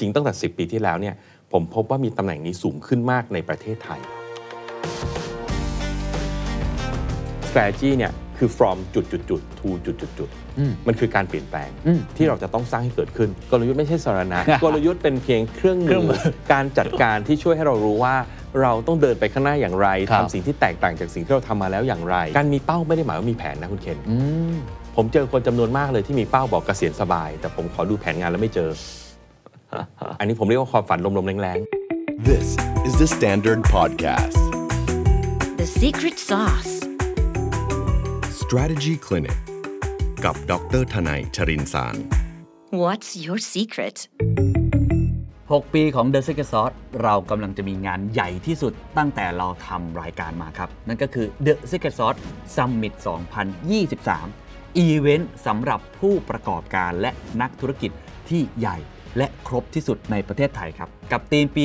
ริงๆ ตั้งแต่ 10 ปีที่แล้วเนี่ยผมพบว่ามีตำแหน่งนี้สูงขึ้นมากในประเทศไทย strategy เนี่ยคือ from จุดจุดจุด to จุดจุดจุดมันคือการเปลี่ยนแปลงที่เราจะต้องสร้างให้เกิดขึ้น กลยุทธ์ไม่ใช่สารณะกลยุทธ์เป็นเพียงเครื่องเครื่องมืมืออการจัดการที่ช่วยให้เรารู้ว่าเราต้องเดินไปข้างหน้าอย่างไรครับทำสิ่งที่แตกต่างจากสิ่งที่เราทำมาแล้วอย่างไร การมีเป้าไม่ได้หมายว่ามีแผนนะคุณเคนอืมผมเจอคนจำนวนมากเลยที่มีเป้าบอกเกษียณสบาย แต่ผมขอดูแผนงานแล้วไม่เจอ อันนี้ผมเรียกว่าความฝันลมๆแรง This is the Standard Podcast. The secret sauce. Strategy Clinic กับดรทนายชรินสาร What's your secret? 6 ปีของ The Secret Sauce เรากำลังจะมีงานใหญ่ที่สุดตั้งแต่เราทำรายการมาครับ นั่นก็คือ The Secret Sauce Summit 2023 อีเวนต์สำหรับผู้ประกอบการและนักธุรกิจที่ใหญ่ และครบที่สุดในประเทศไทยครับ กับธีมปี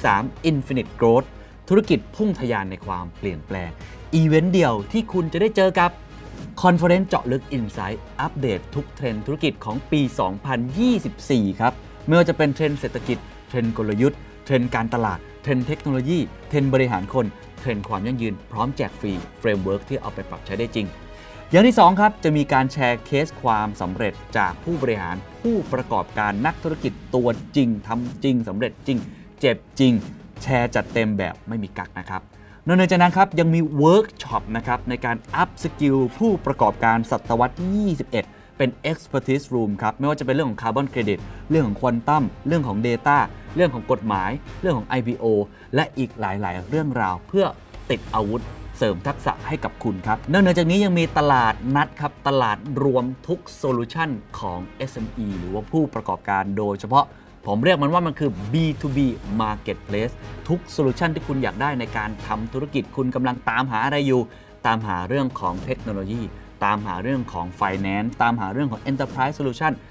2023 Infinite Growth ธุรกิจพุ่งทะยานในความเปลี่ยนแปลง อีเวนต์เดียวที่คุณจะได้เจอกับ conference เจาะลึก Insight อัปเดตทุกเทรนด์ธุรกิจของปี 2024 ครับไม่ว่าจะเป็นเทรนด์เศรษฐกิจ เทรนด์กลยุทธ์ เทรนด์การตลาด เทรนด์เทคโนโลยี เทรนด์บริหารคน เทรนด์ความยั่งยืน พร้อมแจกฟรี framework ที่เอาไปปรับใช้ได้จริง อย่างที่ 2 ครับ จะมีการแชร์เคสความสำเร็จจากผู้บริหารผู้ประกอบการนักธุรกิจตัวจริงทำจริงสำเร็จจริง เจ็บจริง แชร์จัดเต็มแบบไม่มีกักนะครับนอกจากนั้นครับยังมีเวิร์กช็อปนะครับในการ upskill ผู้ประกอบการศตวรรษที่21 เป็น expertise room ครับ ไม่ว่าจะเป็นเรื่องของคาร์บอนเครดิตเรื่องของควอนตัมเรื่องของ Data เรื่องของกฎหมาย เรื่องของ IPO และอีกหลาย ๆ เรื่องราวเพื่อติดอาวุธ เสริมทักษะให้กับคุณครับนอกจากนี้ยังมีตลาดนัดครับตลาดรวมทุก solution ของ SME หรือว่าผู้ประกอบการโดยเฉพาะผมเรียกมันว่ามันคือ B2B Marketplace ทุก solution ที่คุณอยากได้ในการทำธุรกิจคุณกำลังตามหาอะไรอยู่ ตามหาเรื่องของเทคโนโลยี ตามหาเรื่องของ Finance ตามหาเรื่องของ Enterprise Solution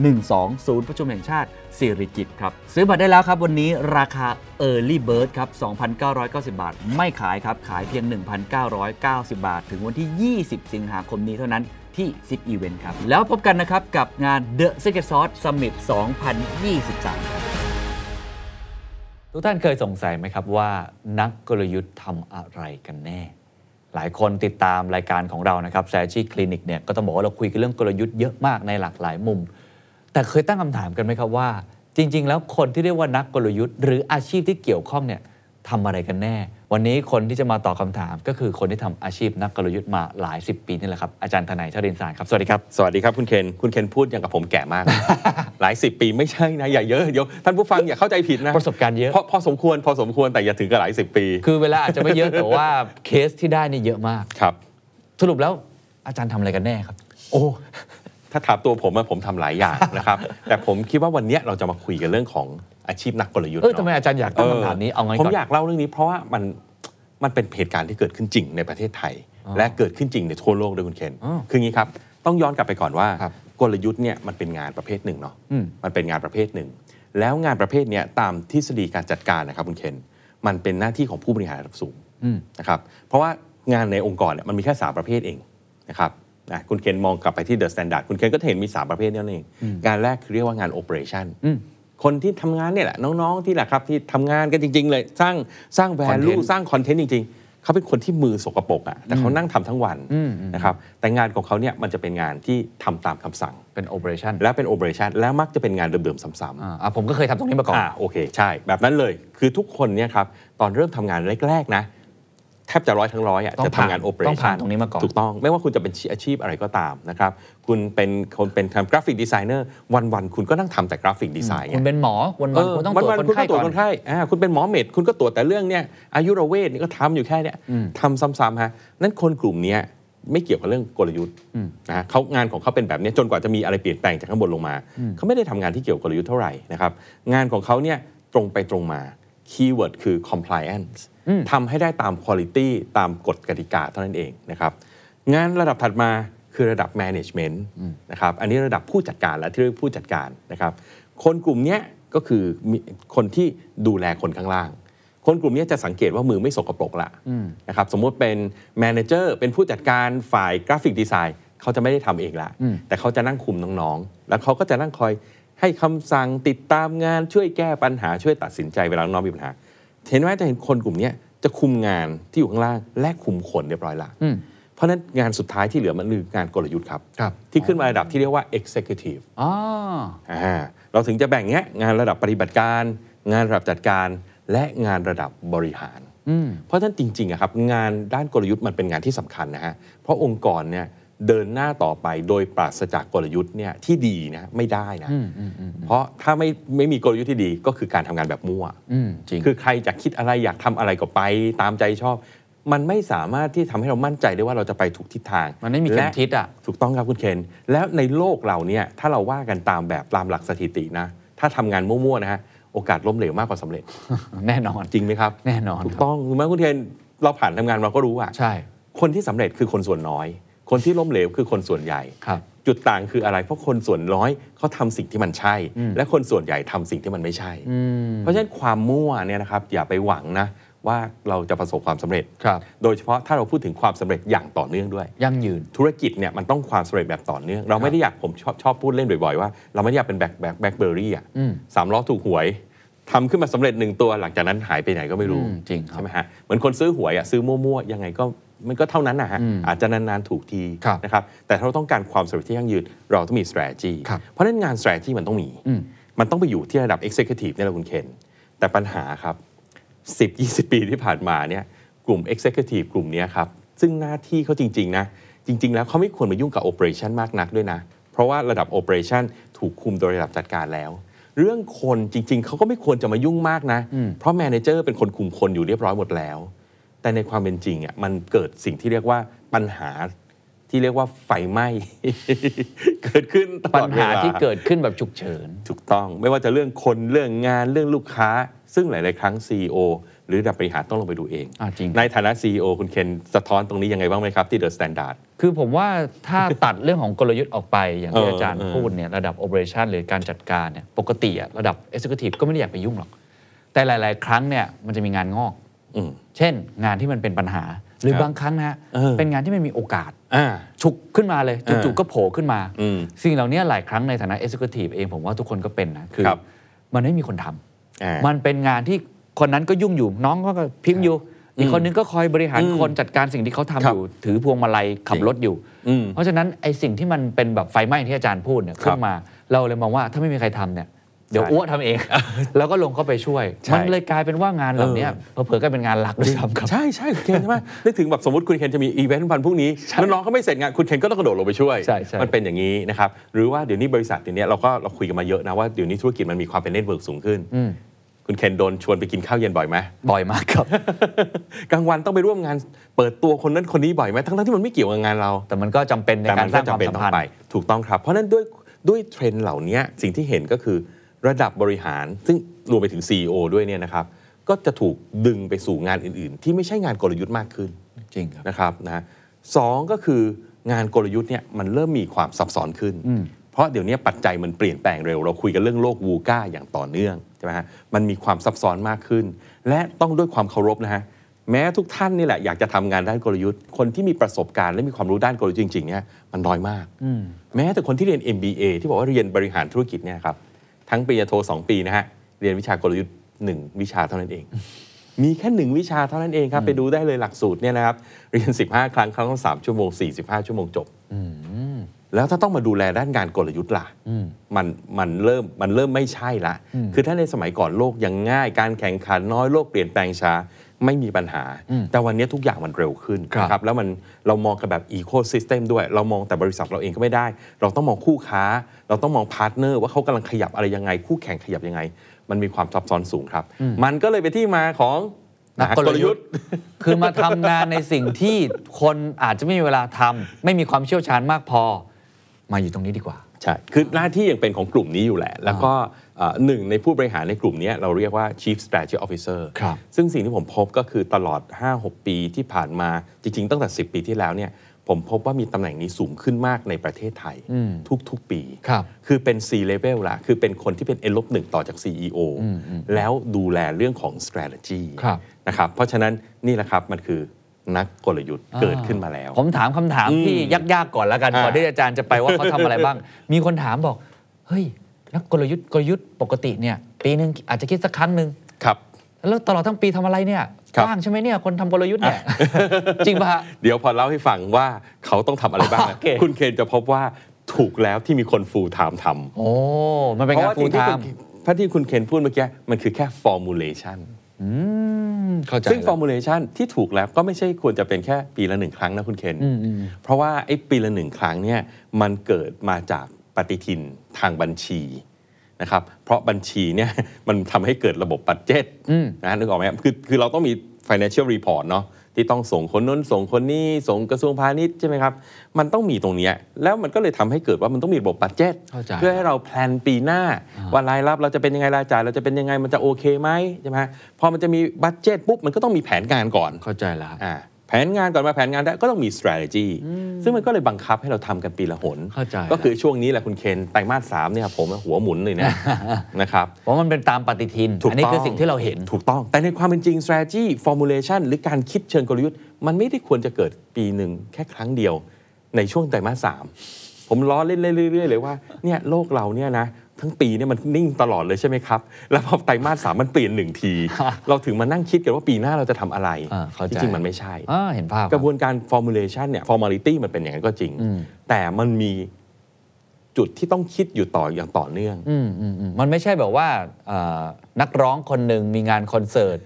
12ศูนย์ประชุมแห่งชาติสิริกิติ์ครับ ซื้อบัตรได้แล้วครับ วันนี้ราคา Early Bird ครับ 2,990 บาท ไม่ขายครับ ขายเพียง 1,990 บาท ถึงวันที่ 20 สิงหาคมนี้เท่านั้นที่10 Event ครับ แล้วพบกันนะครับ กับงาน The Secret Sauce Summit 2023ครับทุกท่านเคยสงสัยไหมครับว่านักกลยุทธ์ทำอะไรกันแน่ หลายคนติดตามรายการของเรานะครับ Strategy Clinic เนี่ยก็ต้องบอกว่าเราคุยกันเรื่องกลยุทธ์เยอะมากในหลากหลายมุม แต่เคยตั้งคำถามกันไหมครับว่า จริง ๆ แล้วคนที่เรียกว่านักกลยุทธ์ หรืออาชีพที่เกี่ยวข้องเนี่ยทำอะไรกันแน่ วันนี้คนที่จะมาตอบคำถามก็คือคนที่ทำอาชีพนักกลยุทธ์มาหลายสิบปีนี่แหละครับ อาจารย์ทนายชรินทร์สารครับ สวัสดีครับๆสวัสดีครับคุณเคน คุณเคนพูดอย่างกับผมแก่มาก หลายสิบปีไม่ใช่นะ อย่าเยอะเดี๋ยวท่านผู้ฟังอย่าเข้าใจผิดนะ ประสบการณ์เยอะพอพอสมควรพอสมควรแต่อย่าถึงกับหลายสิบปี คือเวลาอาจจะไม่เยอะแต่ว่าเคสที่ได้เนี่ยเยอะมากครับ สรุปแล้วอาจารย์ทำอะไรกันแน่ครับ โอ้ ถ้าถามตัวผมอะผมทำหลายอย่างนะครับ แต่ผมคิดว่าวันเนี้ยเราจะมาคุยกันเรื่องของอาชีพนักกลยุทธ์เออนะทำไมอาจารย์อยากตั้งคำถามนี้เอางั้นผมก่อนอยากเล่าเรื่องนี้เพราะว่ามันมันเป็นเหตุการณ์ที่เกิดขึ้นจริงในประเทศไทย และเกิดขึ้นจริงในทั่วโลกด้วยคุณเคนอ๋อคืองี้ครับ ต้องย้อนกลับไปก่อนว่าครับกลยุทธ์เนี่ยมันเป็นงานประเภทหนึ่งเนาะอืมมันเป็นงานประเภทหนึ่ง แล้วงานประเภทเนี้ยตามทฤษฎีการจัดการนะครับคุณเคนมันเป็นหน้าที่ของผู้บริหารระดับสูงอืมนะครับเพราะว่างานในองค์กรเนี่ยมันมีแค่สามประเภทเองนะครับ นะคุณเคนมองกลับไปที่เดอะสแตนดาร์ดคุณเคนก็จะเห็นมี 3 ประเภทนั่นเองงานแรกคือเรียกว่างาน operation อืมคนที่ทำงานเนี่ยแหละน้องๆนี่แหละครับที่ทำงานกันจริง ๆ เลยสร้างสร้าง value Content สร้างคอนเทนต์จริง ๆ เขาเป็นคนที่มือสกปรกอะแต่เขานั่งทำทั้งวันอืมอืมนะครับแต่งานของเขาเนี่ยมันจะเป็นงานที่ทำตามคำสั่งเป็น operation และเป็น operation และมักจะเป็นงานเดิมๆซ้ำๆอ่าผมก็เคยทำตรงนี้มาก่อนอ่าโอเคใช่ แบบนั้นเลยคือทุกคนเนี่ยครับตอนเริ่มทำงานแรกๆนะ แทบจะร้อยทั้งร้อยอะต้องจะทำงานผ่าน operation ต้องผ่านตรงนี้มาก่อน ถูกต้องไม่ว่าคุณจะเป็นอาชีพอะไรก็ตามนะครับคุณเป็นคนเป็นทำ graphic designer วันๆคุณก็นั่งทำแต่ graphic design คุณเป็นหมอวันวันๆคุณต้องตรวจวันคๆนคุณไข้ก็ตรวก่จอนคนไข้อ่าคุณเป็นหมอ med คุณก็ตรวจแต่เรื่องเนี่ยอายุรเวทนี่ก็ทำอยู่แค่เนี้ยทำซ้ำๆฮะนั่นคนกลุ่มเนี้ยไม่เกี่ยวกับเรื่องกลยุทธ์นะฮะเขางานของเขาเป็นแบบเนี้ยจนกว่าจะมีอะไรเปลี่ยนแปลงจากข้างบนลงมา เขาไม่ได้ทำงานที่เกี่ยวกับกลยุทธ์เท่าไหร่นะครับงานของเขาเนี่ยตรงไปตรงมา keyword คือ compliance ทำให้ได้ตาม quality ตามกฎกติกาเท่านั้นเองนะครับงานระดับถัดมาคือระดับ management นะครับอันนี้ระดับผู้จัดการและที่เรียกผู้จัดการนะครับคนกลุ่มเนี้ยก็คือมีคนที่ดูแลคนข้างล่าง คนกลุ่มเนี้ยจะสังเกตว่ามือไม่สกปรกละนะครับสมมุติเป็น manager เป็นผู้จัดการฝ่าย graphic designเขาจะไม่ได้ทำเองละแต่เขาจะนั่งคุมน้องๆ แล้วเขาก็จะนั่งคอย ให้คำสั่งติดตามงานช่วยแก้ปัญหาช่วยตัดสินใจเวลาน้องๆมีปัญหา เห็นไหมจะเห็นคนกลุ่มเนี้ยจะคุมงานที่อยู่ข้างล่างและคุมคนเรียบร้อยละเพราะฉะนั้นงานสุดท้ายที่เหลือมันคืองานกลยุทธ์ครับครับที่ขึ้นมาระดับที่เรียกว่า executive อ๋ออ่าเราถึงจะแบ่งเงี้ยงานระดับปฏิบัติการ งานระดับจัดการ และงานระดับบริหารเพราะฉะนั้นจริงๆอะครับงานด้านกลยุทธ์มันเป็นงานที่สำคัญนะฮะเพราะองค์กรเนี่ย เดินหน้าต่อไปโดยปราศจากกลยุทธ์เนี่ยที่ดีนะไม่ได้นะ เพราะถ้าไม่ไม่มีกลยุทธ์ที่ดีก็คือการทำงานแบบมั่วอืมจริงคือใครจะคิดอะไรอยากทำอะไรก็ไปตามใจชอบ มันไม่สามารถที่ทำให้เรามั่นใจได้ว่าเราจะไปถูกทิศทาง มันไม่มีเข็มและทิศอะถูกต้องครับคุณเคน แล้วในโลกเราเนี่ยถ้าเราว่ากันตามแบบตามหลักสถิตินะ ถ้าทำงานมั่วๆนะฮะโอกาสล้มเหลวมากกว่าสำเร็จ แน่นอนจริงไหมครับ แน่นอนถูกครับต้องถูกไหมคุณเคนเราผ่านทำงานเราก็รู้อะใช่ คนที่สำเร็จคือคนส่วนน้อย คนที่ล้มเหลวคือคนส่วนใหญ่ ครับ จุดต่างคืออะไร เพราะคนส่วนน้อยเขาทำสิ่งที่มันใช่และคนส่วนใหญ่ทำสิ่งที่มันไม่ใช่เพราะฉะนั้นความมั่วเนี่ยนะครับอย่าไปหวังนะว่าเราจะประสบความสำเร็จ ครับ โดยเฉพาะถ้าเราพูดถึงความสำเร็จอย่างต่อเนื่องด้วย ยั่งยืน ธุรกิจเนี่ยมันต้องความสำเร็จแบบต่อเนื่อง เราไม่ได้อยากผมชอบชอบพูดเล่นบ่อยๆว่าเราไม่ได้อยากเป็นแบ็คแบ็ค BlackBerry อะอืมสามล้อถูกหวยทำขึ้นมาสำเร็จหนึ่งตัวหลังจากนั้นหายไปไหนก็ไม่รู้ อืมจริงครับ ใช่ไหมฮะเหมือนคนซื้อหวยอะซื้อมั่วๆ ยังไงก็ มันก็เท่านั้นนะฮะอืมอาจจะนานๆถูกทีครับนะครับแต่ถ้าเราต้องการความสำเร็จที่ยั่งยืน เราต้องมี strategy ครับเพราะฉะนั้นงาน strategy มันต้องมีอืมมันต้องไปอยู่ที่ระดับ executive เนี่ยแหละคุณเคนแต่ปัญหาครับ 10 20 ปีที่ผ่านมาเนี่ยกลุ่ม Executive กลุ่มเนี้ยครับซึ่งหน้าที่เขาจริงๆนะจริง ๆ แล้วเขาไม่ควรมายุ่งกับ Operation มากนักด้วยนะ เพราะว่าระดับ Operation ถูกคุมโดยระดับจัดการแล้วเรื่องคนจริง ๆ เขาก็ไม่ควรจะมายุ่งมากนะ เพราะ Manager เป็นคนคุมคนอยู่เรียบร้อยหมดแล้ว แต่ในความเป็นจริงอะมันเกิดสิ่งที่เรียกว่าปัญหาที่เรียกว่าไฟไหม้ เกิดขึ้นตลปัอญดเวหาลาที่เกิดขึ้นแบบฉุกเฉิน ถูกต้อง ไม่ว่าจะเรื่องคนเรื่องงานเรื่องลูกค้า ซึ่งหลาย ๆ ครั้ง CEO หรือระดับบริหารต้องลงไปดูเอง อ่าจริง ในฐานะ CEO คุณเคนสะท้อนตรงนี้ยังไงบ้างไหมครับที่ The Standard คือผมว่าถ้าตัดเรื่องของกลยุทธ์ออกไปอย่างที่เอออาจารย์เออพูดเนี่ยระดับ operation หรือการจัดการเนี่ยปกติอะระดับ executive ก็ไม่ได้อยากไปยุ่งหรอก แต่หลาย ๆ ครั้งเนี่ยมันจะมีงานงอกอืม เช่น งานที่มันเป็นปัญหา หรือครับบางครั้งนะฮะเออเป็นงานที่ไม่มีโอกาสอ่าฉุกขึ้นมาเลยอ่าจู่ๆก็โผล่ขึ้นมาอืมสิ่งเหล่านี้หลายครั้งในฐานะ executive เองผมว่าทุกคนก็เป็นนะคือครับมันไม่มีคนทำอ่ามันเป็นงานที่คนนั้นก็ยุ่งอยู่น้องก็พิมพ์อยู่อีกคนนึงก็คอยบริหารอืมคนจัดการสิ่งที่เขาทำครับอบยู่ ถือพวงมาลัยขับรถอยู่อืมเพราะฉะนั้นไอ้สิ่งที่มันเป็นแบบไฟไหม้ที่อาจารย์พูดเนี่ยครับขึ้นมา เราเลยมองว่าถ้าไม่มีใครทำเนี่ย เดี๋ยวใช่อั๊วทำเอง แล้วก็ลงเข้าไปช่วยใช่มันเลยกลายเป็นว่างานเหล่านี้เผลอๆก็เป็นงานหลักด้วยซ้ำครับใช่ใช่คุณเคนใช่ไหมนึกถึงแบบสมมติคุณเคนจะมีอีเวนต์วันพรุ่งนี้แล้วน้องเขาไม่เสร็จงานคุณเคนก็ต้องกระโดดลงไปช่วยใช่ใช่มันเป็นอย่างนี้นะครับหรือว่าเดี๋ยวนี้บริษัทเดี๋ยวนี้เราก็เราคุยกันมาเยอะนะว่าเดี๋ยวนี้ธุรกิจมันมีความเป็น network สูงขึ้นอืมคุณเคนโดนชวนไปกินข้าวเย็นบ่อยไหมบ่อยมากครับ กลางวันต้องไปร่วมงานเปิดตัวคนนั้นคนนี้บ่อยไหมทั้งๆที่มันไม่เกี่ยวกับงานเรา แต่มันก็จำเป็นในแต่การมันสก็ร้างความจำเป็นสัมต้อพันงไปธ์ถูกต้องครับ เพราะฉะนั้นด้วยด้วยเทรนด์เหล่านี้สิ่งที่เห็นก็คือ ระดับบริหาร ซึ่งรวมไปถึง CEO ด้วยเนี่ยนะครับ ก็จะถูกดึงไปสู่งานอื่น ๆ ที่ไม่ใช่งานกลยุทธ์มากขึ้นจริงครับนะครับนะสองก็คืองานกลยุทธ์เนี่ยมันเริ่มมีความซับซ้อนขึ้น เพราะเดี๋ยวนี้ปัจจัยมันเปลี่ยนแปลงเร็ว เราคุยกันเรื่องโลกวูก้าอย่างต่อเนื่องใช่ไหมฮะมันมีความซับซ้อนมากขึ้น และต้องด้วยความเคารพนะฮะแม้ทุกท่านนี่แหละอยากจะทำงานด้านกลยุทธ์ คนที่มีประสบการณ์และมีความรู้ด้านกลยุทธ์จริงๆเนี่ยมันน้อยมากแม้แต่คนที่เรียน MBA ที่บอกว่าเรียนบริหารธุรกิจเนี่ยครับ ทั้งปริญญาโท2ปีนะฮะเรียนวิชากลยุทธ์หนึ่งวิชาเท่านั้นเอง มีแค่หนึ่งวิชาเท่านั้นเองครับ ไปดูได้เลยหลักสูตรเนี่ยนะครับเรียน 15 ครั้งครั้งละ3ชั่วโมง 45 ชั่วโมงจบแล้วถ้าต้องมาดูแลด้านงานกลยุทธ์ล่ะมันมันเริ่มมันเริ่มไม่ใช่ละ คือถ้าในสมัยก่อนโลกยังง่าย การแข่งขันน้อยโลกเปลี่ยนแปลงช้า ไม่มีปัญหา แต่วันนี้ทุกอย่างมันเร็วขึ้นครับนะครับแล้วมันเรามองกันแบบอีโค y ิสเต็มด้วย เรามองแต่บริษัทเราเองก็ไม่ได้ เราต้องมองคู่ค้า เราต้องมอง partner ว่าเขากำลังขยับอะไรยังไง คู่แข่งขยับยังไง มันมีความซับซ้อนสูงครับ มันก็เลยเป็นที่มาของนักกลยุทธ์ คือมาทำงานในสิ่งที่คนอาจจะไม่มีเวลาทำไม่มีความเชี่ยวชาญมากพอ มาอยู่ตรงนี้ดีกว่า ใช่ คือหน้าที่ยังเป็นของกลุ่มนี้อยู่แหละ แล้วก็เอ่อหนึ่งในผู้บริหารในกลุ่มนี้เราเรียกว่า Chief Strategy Officer ครับซึ่งสิ่งที่ผมพบก็คือตลอด 5-6 ปีที่ผ่านมาจริง ๆ ตั้งแต่ 10 ปีที่แล้วเนี่ยผมพบว่ามีตำแหน่งนี้สูงขึ้นมากในประเทศไทย ทุก ๆ ปีครับคือเป็น C level ละคือเป็นคนที่เป็น N ลบหนึ่งต่อจาก CEO แล้วดูแลเรื่องของ strategy ครับนะครับเพราะฉะนั้นนี่แหละครับมันคือ นักกลยุทธ์เกิดขึ้นมาแล้ว ผมถามคำถามอืมที่ยากๆก่อนแล้วกันอ่าก่อนที่อาจารย์จะไปว่าเขาทำอะไรบ้าง มีคนถามบอก เฮ้ย นักกลยุทธ์กลยุทธ์ปกติเนี่ย ปีหนึ่งอาจจะคิดสักครั้งหนึ่งครับ แล้วตลอดทั้งปีทำอะไรเนี่ยครับว่างใช่ไหมเนี่ยคนทำกลยุทธ์เนี่ยจริงปะฮะเดี๋ยวพอเล่าให้ฟังว่าเขาต้องทำอะไรบ้างนะโอเคคุณเคนจะพบว่าถูกแล้วที่มีคนฟูลไทม์ทำโอ้มันเป็นเพราะงานว่าฟูสิ่ลงไทที่คุณม์พระที่คุณเคนพูดเมื่อกี้มันคือแค่ formulation เข้าใจซึ่ง แล้ว formulation ที่ถูกแล้วก็ไม่ใช่ควรจะเป็นแค่ปีละหนึ่งครั้งนะคุณเคนเพราะว่าไอ้ปีละหนึ่งครั้งเนี่ยมันเกิดมาจากปฏิทินทางบัญชีนะครับเพราะบัญชีเนี่ย มันทำให้เกิดระบบบัตเจ็ตนะนึกออกไหมครับคือคือเราต้องมี financial report เนาะ ที่ต้องส่งคนนู้นส่งคนนี้ส่งกระทรวงพาณิชย์ใช่ไหมครับ มันต้องมีตรงเนี้ยแล้วมันก็เลยทำให้เกิดว่ามันต้องมีระบบ budget เข้าใจเพื่อให้เรา plan ปีหน้า ว่ารายรับเราจะเป็นยังไงรายจ่ายเราจะเป็นยังไงมันจะโอเคไหมใช่ไหมพอมันจะมี budget ปุ๊บมันก็ต้องมีแผนงานก่อนเข้าใจแล้วอ่าแผนงานก่อนมาแผนงานได้ก็ต้องมี strategy ซึ่งมันก็เลยบังคับให้เราทำกันปีละหนเข้าใจก็คือช่วงนี้แหละคุณเคนไตรมาสสามเนี่ยผมหัวหมุนเลยนะนะครับเพราะมันเป็นตามปฏิทินถูกอันนี้ต้องคือสิ่งที่เราเห็นถูกต้อง แต่ในความเป็นจริง strategy formulation หรือการคิดเชิงกลยุทธ์ มันไม่ได้ควรจะเกิดปีหนึ่งแค่ครั้งเดียว ในช่วงไตรมาสสามผมล้อเล่นเรื่อยๆเลยว่าเนี่ยโลกเราเนี่ยนะ ทั้งปีเนี่ยมันนิ่งตลอดเลยใช่ไหมครับ แล้วพอไตรมาสสามมันเปลี่ยนหนึ่งที เราถึงมานั่งคิดกันว่าปีหน้าเราจะทำอะไรอ่าเข้าใจจริงๆ มันไม่ใช่อ่าเห็นภาพคกบระบวนการ formulation เนี่ย formality มันเป็นอย่างนั้นก็จริง แต่มันมีจุดที่ต้องคิดอยู่ต่ออย่างต่อเนื่องอืมอืมอืมมันไม่ใช่แบบว่าเอ่อนักร้องคนหนึ่งมีงานคอนเสิร์ต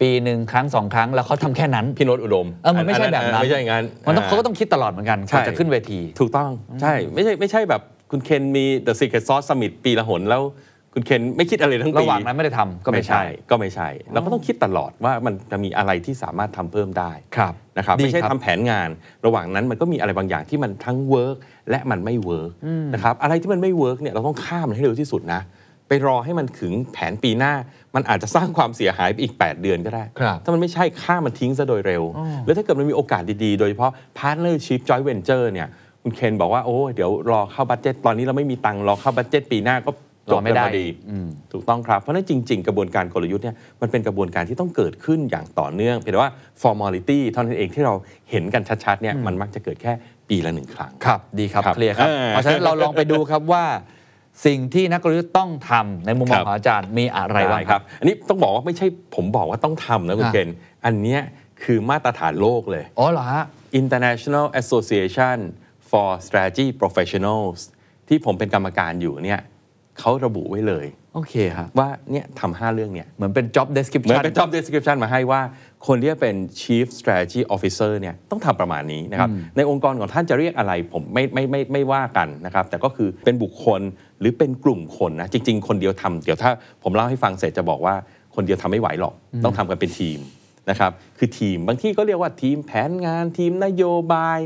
ปีหนึ่งครั้งสองครั้งแล้วเขาทำแค่นั้น พี่โน้ตอุดมเออมันไม่ใช่แบบนั้นไม่ใช่อย่างนั้นมันต้องอ่าเขาก็ต้องคิดตลอดเหมือนกันใช่ก่อนจะขึ้นเวที ถูกต้องใช่ไม่ใช่ไม่ใช่แบบ คุณเคนมี The Secret Sauce Summit ปีละหนแล้วคุณเคนไม่คิดอะไรทั้งปีระหว่างนั้นไม่ได้ทำก็ไม่ใช่ ก็ไม่ใช่เราก็ต้องคิดตลอดว่ามันจะมีอะไรที่สามารถทำเพิ่มได้ครับนะครับดีไม่ใช่ครับทำแผนงาน ระหว่างนั้นมันก็มีอะไรบางอย่างที่มันทั้ง work และมันไม่ work นะครับอะไรที่มันไม่ work เนี่ยเราต้องข้ามมันให้เร็วที่สุดนะ ไปรอให้มันถึงแผนปีหน้า มันอาจจะสร้างความเสียหายไปอีก 8 เดือนก็ได้ครับถ้ามันไม่ใช่ข้ามมันทิ้งซะโดยเร็ว แล้วถ้าเกิดมันมีโอกาสดีๆ โดยเฉพาะ partnership joint venture เนี่ย คุณเคนบอกว่าโอ้เดี๋ยวรอเข้า budget ตอนนี้เราไม่มีตังค์รอเข้า budget ปีหน้าก็จบไม่ได้กันพอดีถูกต้องครับ เพราะฉะนั้นจริง ๆ กระบวนการกลยุทธ์เนี่ยมันเป็นกระบวนการที่ต้องเกิดขึ้นอย่างต่อเนื่อง เพียงแต่ว่า formality เท่านั้นเองที่เราเห็นกันชัดๆเนี่ยมันมักจะเกิดแค่ปีละหนึ่งครั้งครับดีครับครับเคลียร์ครับอ่าเพราะฉะนั้นเราลองไปดูครับว่าสิ่งที่นักกลยุทธ์ต้องทำในมุมมองครับของอาจารย์มีอะไรบ้างได้ครับ อันนี้ต้องบอกว่าไม่ใช่ผมบอกว่าต้องทำนะคุณอะเคนอันเนี้ยคือมาตรฐานโลกเลย อ๋อเหรอฮะ International Association for Strategy Professionals ที่ผมเป็นกรรมการอยู่เนี่ยเขาระบุไว้เลย โอเคครับ ว่าเนี่ยทำห้าเรื่องเนี่ยเหมือนเป็น job เหมือน description เป็น job description มาให้ว่าคนที่จะเป็น chief strategy officer เนี่ยต้องทำประมาณนี้นะครับ ในองค์กรของท่านจะเรียกอะไรผมไม่ไม่ไม่ไม่ว่ากันนะครับ แต่ก็คือเป็นบุคคลหรือเป็นกลุ่มคนนะ จริง ๆ คนเดียวทำเดี๋ยวถ้าผมเล่าให้ฟังเสร็จจะบอกว่าคนเดียวทำไม่ไหวหรอก ต้องทำกันเป็นทีมนะครับ คือทีมบางที่ก็เรียกว่าทีมแผนงานทีมนโยบาย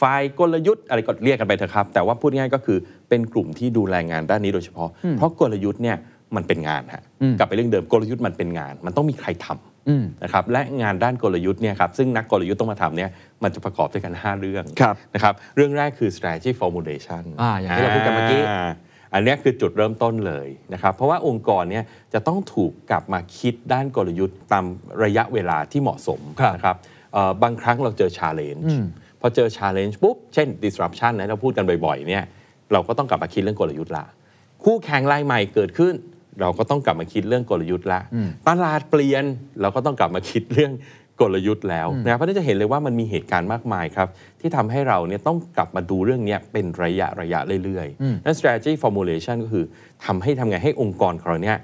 ฝ่ายกลยุทธ์อะไรก็เรียกกันไปเถอะครับ แต่ว่าพูดง่ายๆก็คือเป็นกลุ่มที่ดูแลงานด้านนี้โดยเฉพาะ เพราะกลยุทธ์เนี่ยมันเป็นงานฮะกลับไปเรื่องเดิมกลยุทธ์มันเป็นงาน มันต้องมีใครทำนะครับและงานด้านกลยุทธ์เนี่ยครับซึ่งนักกลยุทธ์ต้องมาทำเนี่ยมันจะประกอบด้วยกัน 5 เรื่องครับนะครับเรื่องแรกคือ strategy formulation อ่าอย่างที่เราพูดกันเมื่อกี้าอันเนี้ยคือจุดเริ่มต้นเลยนะครับเพราะว่าองค์กรเนี่ยจะต้องถูกกลับมาคิดด้านกลยุทธ์ตามระยะเวลาที่เหมาะสมครับนะครับเอ่อบางครั้งเราเจอ challenge พ อเจอ challenge ปุ๊บ เช่น disruption นะเราพูดกันบ่อยๆเนี่ยเราก็ต้องกลับมาคิดเรื่องกลยุทธ์ละคู่แข่งรายใหม่เกิดขึ้น เราก็ต้องกลับมาคิดเรื่องกลยุทธ์ละตลาดเปลี่ยนเราก็ต้องกลับมาคิดเรื่องกลยุทธ์แล้วนะเพราะฉะนั้นจะเห็นเลยว่ามันมีเหตุการณ์มากมายครับที่ทำให้เราเนี่ยต้องกลับมาดูเรื่องเนี้ยเป็นระยะระยะเรื่อยๆนั่น strategy formulation ก็คือทำให้ทำไงให้องค์กรของเราเนี่ย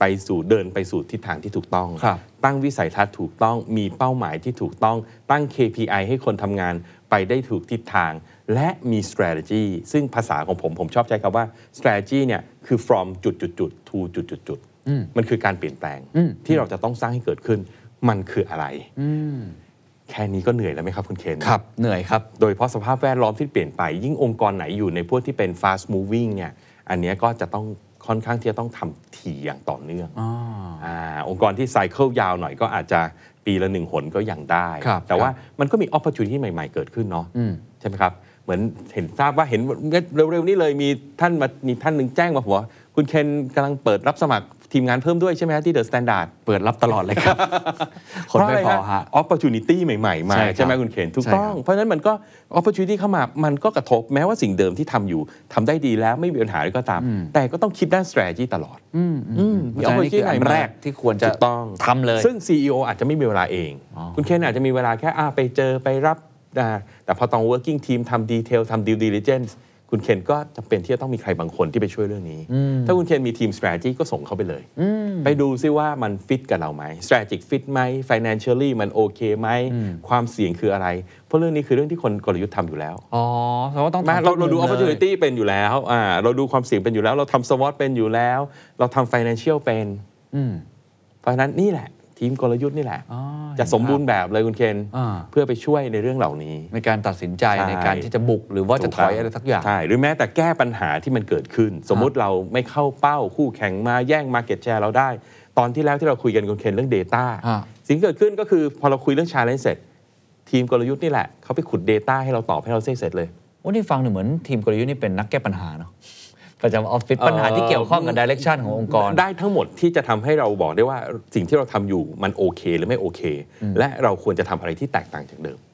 ไปสู่เดินไปสู่ทิศทางที่ถูกต้องครับตั้งวิสัยทัศน์ถูกต้องมีเป้าหมายที่ถูกต้องตั้ง KPI ให้คนทำงาน ไปได้ถูกทิศทาง และมี strategy ซึ่งภาษาของผมผมชอบใช้คำว่า strategy เนี่ยคือ from จุดจุดจุด to จุดจุดจุดมันคือการเปลี่ยนแปลงที่เราจะต้องสร้างให้เกิดขึ้น มันคืออะไรแค่นี้ก็เหนื่อยแล้วไหมครับคุณเคนครับ เหนื่อยครับ โดยเฉพาะสภาพแวดล้อมที่เปลี่ยนไป ยิ่งองค์กรไหนอยู่ในพวกที่เป็น fast moving เนี่ย อันเนี้ยก็จะต้องค่อนข้างที่จะต้องทำถี่อย่างต่อเนื่องาองค์กรที่ไซเคิลยาวหน่อยก็อาจจะ ปีละหนึ่งหนก็ยังได้ ครับแต่ว่าครับมันก็มี opportunity ใหม่ๆ เกิดขึ้นเนาะอืม ใช่ไหมครับ เหมือนเห็นทราบว่าเห็นเร็วๆนี้เลยมีท่านมามีท่านหนึ่งแจ้งมาผมว่าคุณเคนกำลังเปิดรับสมัคร ทีมงานเพิ่มด้วยใช่ไหมฮะที่ The Standard เปิดรับตลอดเลยครับ คนไม่พอฮะ opportunity ใหม่ๆ มาใช่ครับใช่ไหมคุณเคนใช่ถูกต้องครับเพราะฉะนั้นมันก็ opportunity เข้ามามันก็กระทบแม้ว่าสิ่งเดิมที่ทำอยู่ทำได้ดีแล้วไม่มีปัญหาอะไรก็ตาม แต่ก็ต้องคิดด้าน strategy ตลอดอืมอืมเพราะฉะนั้นนี่คืออันแรกที่ควรจะถูกต้องทำเลย ซึ่ง CEO อาจจะไม่มีเวลาเองอ๋อคุณเคนอาจจะมีเวลาแค่อ่าไปเจอไปรับอ่าแต่พอต้อง working team ทำ detail ทำ due diligence คุณเคนก็จำเป็นที่จะต้องมีใครบางคนที่ไปช่วยเรื่องนี้ ถ้าคุณเคนมีทีม strategy ก็ส่งเขาไปเลย ไปดูซิว่ามันฟิตกับเราไหม strategic fit ไหม financially มันโอเคไหม ความเสี่ยงคืออะไร เพราะเรื่องนี้คือเรื่องที่คนกลยุทธ์ทำอยู่แล้ว อ๋อแปลว่าต้องมาทำเราเราดูทุกมุมลย opportunity เป็นอยู่แล้วอ่าเราดูความเสี่ยงเป็นอยู่แล้ว เราทำ SWOT เป็นอยู่แล้ว เราทำ financial เป็นอืมเพราะฉะนั้นนี่แหละ ทีมกลยุทธ์นี่แหละอ๋อจะสมบูรณ์แบบเลยคุณเคนอ่าเพื่อไปช่วยในเรื่องเหล่านี้ ในการตัดสินใจใช่ในการที่จะบุกหรือว่าจะถอยอะไรสักอย่างใช่หรือแม้แต่แก้ปัญหาที่มันเกิดขึ้น สมมุติเราไม่เข้าเป้าคู่แข่งมาแย่ง Market Share เราได้ ตอนที่แล้วที่เราคุยกันคุณเคนเรื่อง Data ฮะสิ่งที่เกิดขึ้นก็คือพอเราคุยเรื่อง Challenge เสร็จ ทีมกลยุทธ์นี่แหละเขาไปขุด Data ให้เราตอบให้เราเสร็จเลยโอ้นี่ฟังหนึ่งเหมือนทีมกลยุทธ์นี่เป็นนักแก้ปัญหาเนาะ ประจำออฟฟิศเอ่อปัญหาที่เกี่ยวข้องกับดิเรกชันขององค์กร ได้ทั้งหมดที่จะทำให้เราบอกได้ว่าสิ่งที่เราทำอยู่มันโอเค หรือไม่โอเค และเราควรจะทำอะไรที่แตกต่างจากเดิมอืม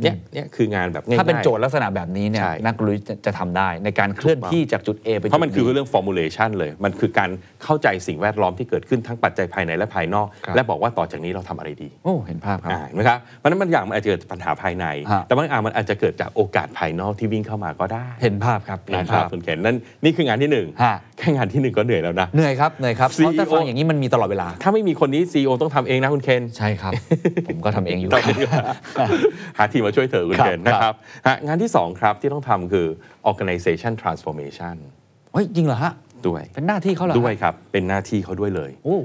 เนี่ยเนี่ยคืองานแบบง่ายๆถ้าเป็นโจทย์ลักษณะแบบนี้เนี่ยใช่นักกลยุทธ์จะจะทำได้ในการเคลื่อนที่จากจุด A ไปจุดเพราะมันคือ B เรื่อง formulation เลย มันคือการเข้าใจสิ่งแวดล้อมที่เกิดขึ้นทั้งปัจจัยภายในและภายนอกครับและบอกว่าต่อจากนี้เราทำอะไรดี โอ้เห็นภาพครับอ่าเห็นไหมครับเพราะฉะนั้นบางอย่างมันอาจจะเกิดปัญหาภายในฮะแต่บางอย่างมันอาจจะเกิดจากโอกาสภายนอกที่วิ่งเข้ามาก็ได้ เห็นภาพครับเห็นะนครัภาบพคุณเขนนั่นนี่คืองานที่หนึ่งฮะแค่งานที่หนึ่งก็เหนื่อยแล้วนะเหนื่อยครับเหนื่อยครับเพราะถ้า CEO ฟังอย่างนี้มันมีตลอดเวลา ถ้าไม่มีคนนี้ CEO ต้องทำเองนะคุณเคนใช่ครับ ผมก็ทำเองอยู่ต่อไปดีกว่าหาทีมมาช่วยเธอคุณครับเคนนะครับฮะงานที่ 2 ครับที่ต้องทำคือ organization transformation เฮ้ยจริงเหรอฮะด้วยเป็นหน้าที่เขาเหรอฮะด้วยครับ เป็นหน้าที่เขาด้วยเลยโอ้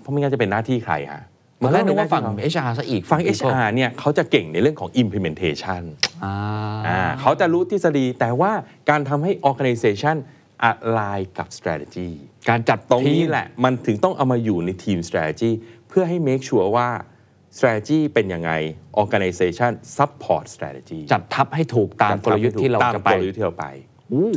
เพราะไม่งั้นจะเป็นหน้าที่ใครฮะตอนแรกนึกว่าเป็ฝั่งหน้ที่เข HR ซะอีกฝั่ง People HR เนี่ยเขาจะเก่งในเรื่องของ implementation อ่าอ่าเขาจะรู้ทฤษฎีแต่ว่าการทำให้ organization align กับ strategy การจัดตรงนี้ทีมแหละ มันถึงต้องเอามาอยู่ในทีม strategy เพื่อให้ make sure ว่า strategy เป็นยังไง organization support strategy จัดทัพให้ถูกตามกลยุทธ์ที่เราตามจะไปกลยุทธ์ที่เราไป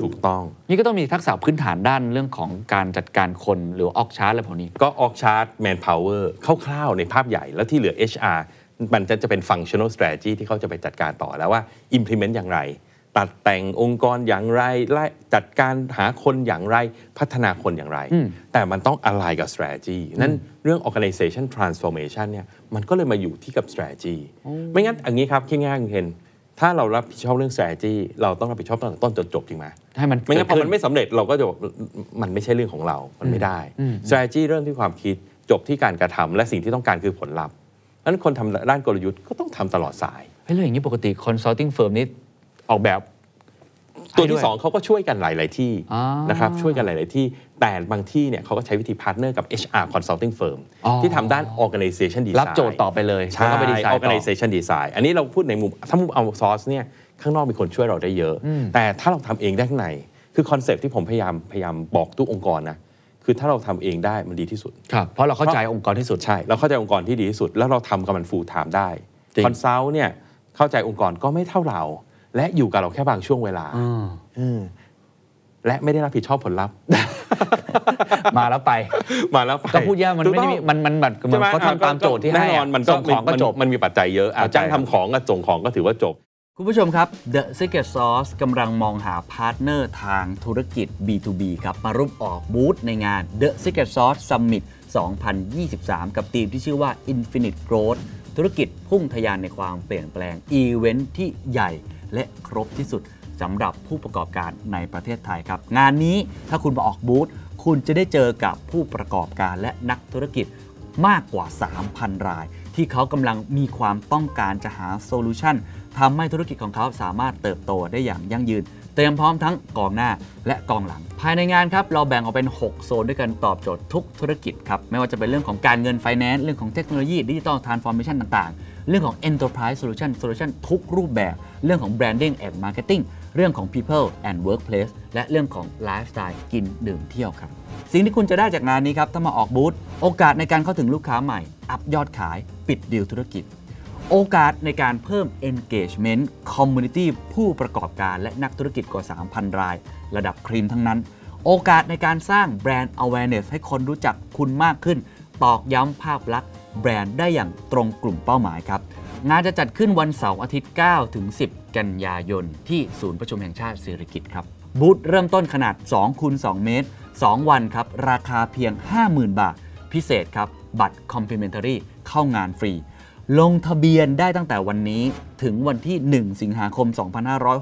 ถูกต้อง นี่ก็ต้องมีทักษะพื้นฐานด้านเรื่องของการจัดการคนหรือออกชาร์จอะไรพวกนี้ ก็ออกชาร์ต manpower คร่าวๆในภาพใหญ่แล้วที่เหลือ HR มันจะจะเป็น functional strategy ที่เขาจะไปจัดการต่อแล้วว่า implement อย่างไร ตัดแต่งองค์กรอย่างไรไล่จัดการหาคนอย่างไร พัฒนาคนอย่างไร แต่มันต้อง align กับ strategy นั่น เรื่อง organization transformation เนี่ยมันก็เลยมาอยู่ที่กับ strategy ไม่งั้นอย่างนี้ครับคิดง่ายๆคุณเคนถ้าเรารับผิดชอบเรื่อง strategy เราต้องรับผิดชอบตั้งแต่ต้นจนจบจริงไหมให้มันไม่งั้นพอเกิดมันขึ้ไม่สำเร็จเราก็จะบอกมันไม่ใช่เรื่องของเรา มันไม่ได้ strategy เริ่มที่ความคิดจบที่การกระทำและสิ่งที่ต้องการคือผลลัพธ์นั้นคนทำด้านกลยุทธ์ก็ต้องทำตลอดสายเฮ้ยแล้วอย่างนี้ปกติ consulting firm นี้ออกแบบ ตัวที่สองให้ด้วย เขาก็ช่วยกันหลาย ๆ ที่อ่านนะครับช่วยกันหลาย ๆ ที่ แต่บางที่เนี่ยเขาก็ใช้วิธี partner กับ HR consulting firm อ๋อที่ทำด้าน organization design รับโจทย์ต่อไปเลยใช่แล้วก็ไปดีไซน์ต่อ organization design อันนี้เราพูดในมุมถ้ามุม outsource เนี่ยข้างนอกมีคนช่วยเราได้เยอะ แต่ถ้าเราทำเองได้ข้างใน คือ concept ที่ผมพยายามพยายามบอกทุกองค์กรนะคือถ้าเราทำเองได้มันดีที่สุดครับเพราะเราเข้าใจองค์กรที่สุดใช่ เราเข้าใจองค์กรที่ดีที่สุด แล้วเราทำกับมัน full time ได้จริง consult เนี่ยเข้าใจองค์กรก็ไม่เท่าเรา และอยู่กับเราแค่บางช่วงเวลาเออและไม่ได้รับผิดชอบผลลัพธ์ มาแล้วไป มาแล้วไปก็พูดยากมันไม่ได้มีมันมันแบบใช่ไหมเขาทำตามโจทย์ที่ให้แน่นอนมันก็ส่งของก็จบมันมีปัจจัยเยอะอะเข้าใจจ้างทำของกับส่งของก็ถือว่าจบ คุณผู้ชมครับ The Secret Sauce กำลังมองหา partner ทางธุรกิจ B2B ครับ มาร่วมออกบูธในงาน The Secret Sauce Summit 2023 กับธีมที่ชื่อว่า Infinite Growth ธุรกิจพุ่งทะยานในความเปลี่ยนแปลงอีเวนท์ที่ใหญ่ และครบที่สุดสำหรับผู้ประกอบการในประเทศไทยครับ งานนี้ถ้าคุณมาออกบูธคุณจะได้เจอกับผู้ประกอบการและนักธุรกิจมากกว่า 3,000 ราย ที่เขากำลังมีความต้องการจะหา solution ทำให้ธุรกิจของเขาสามารถเติบโตได้อย่างยั่งยืน เตรียมพร้อมทั้งกองหน้าและกองหลัง ภายในงานครับ เราแบ่งออกเป็น 6 โซนด้วยกันตอบโจทย์ทุกธุรกิจครับ ไม่ว่าจะเป็นเรื่องของการเงินไฟแนนซ์เรื่องของเทคโนโลยี digital transformation ต่างๆ เรื่องของ enterprise solution solution ทุกรูปแบบ เรื่องของ branding and marketing เรื่องของ people and workplace และเรื่องของ lifestyle กินดื่มเที่ยวครับ สิ่งที่คุณจะได้จากงานนี้ครับ ถ้ามาออกบูธโอกาสในการเข้าถึงลูกค้าใหม่ อัพยอดขาย ปิดดีลธุรกิจ โอกาสในการเพิ่ม engagement community ผู้ประกอบการและนักธุรกิจกว่า 3,000 ราย ระดับครีมทั้งนั้น โอกาสในการสร้างแบรนด์ awareness ให้คนรู้จักคุณมากขึ้น ตอกย้ำภาพลักษณ์ แบรนด์ได้อย่างตรงกลุ่มเป้าหมายครับ งานจะจัดขึ้นวันเสาร์อาทิตย์ 9 ถึง 10 กันยายน ที่ศูนย์ประชุมแห่งชาติสิริกิติ์ครับ บูธเริ่มต้นขนาด2คูณ2เมตร 2 วันครับ ราคาเพียง 50,000 บาท พิเศษครับ บัตร complimentary เข้างานฟรี ลงทะเบียนได้ตั้งแต่วันนี้ถึงวันที่ 1 สิงหาคม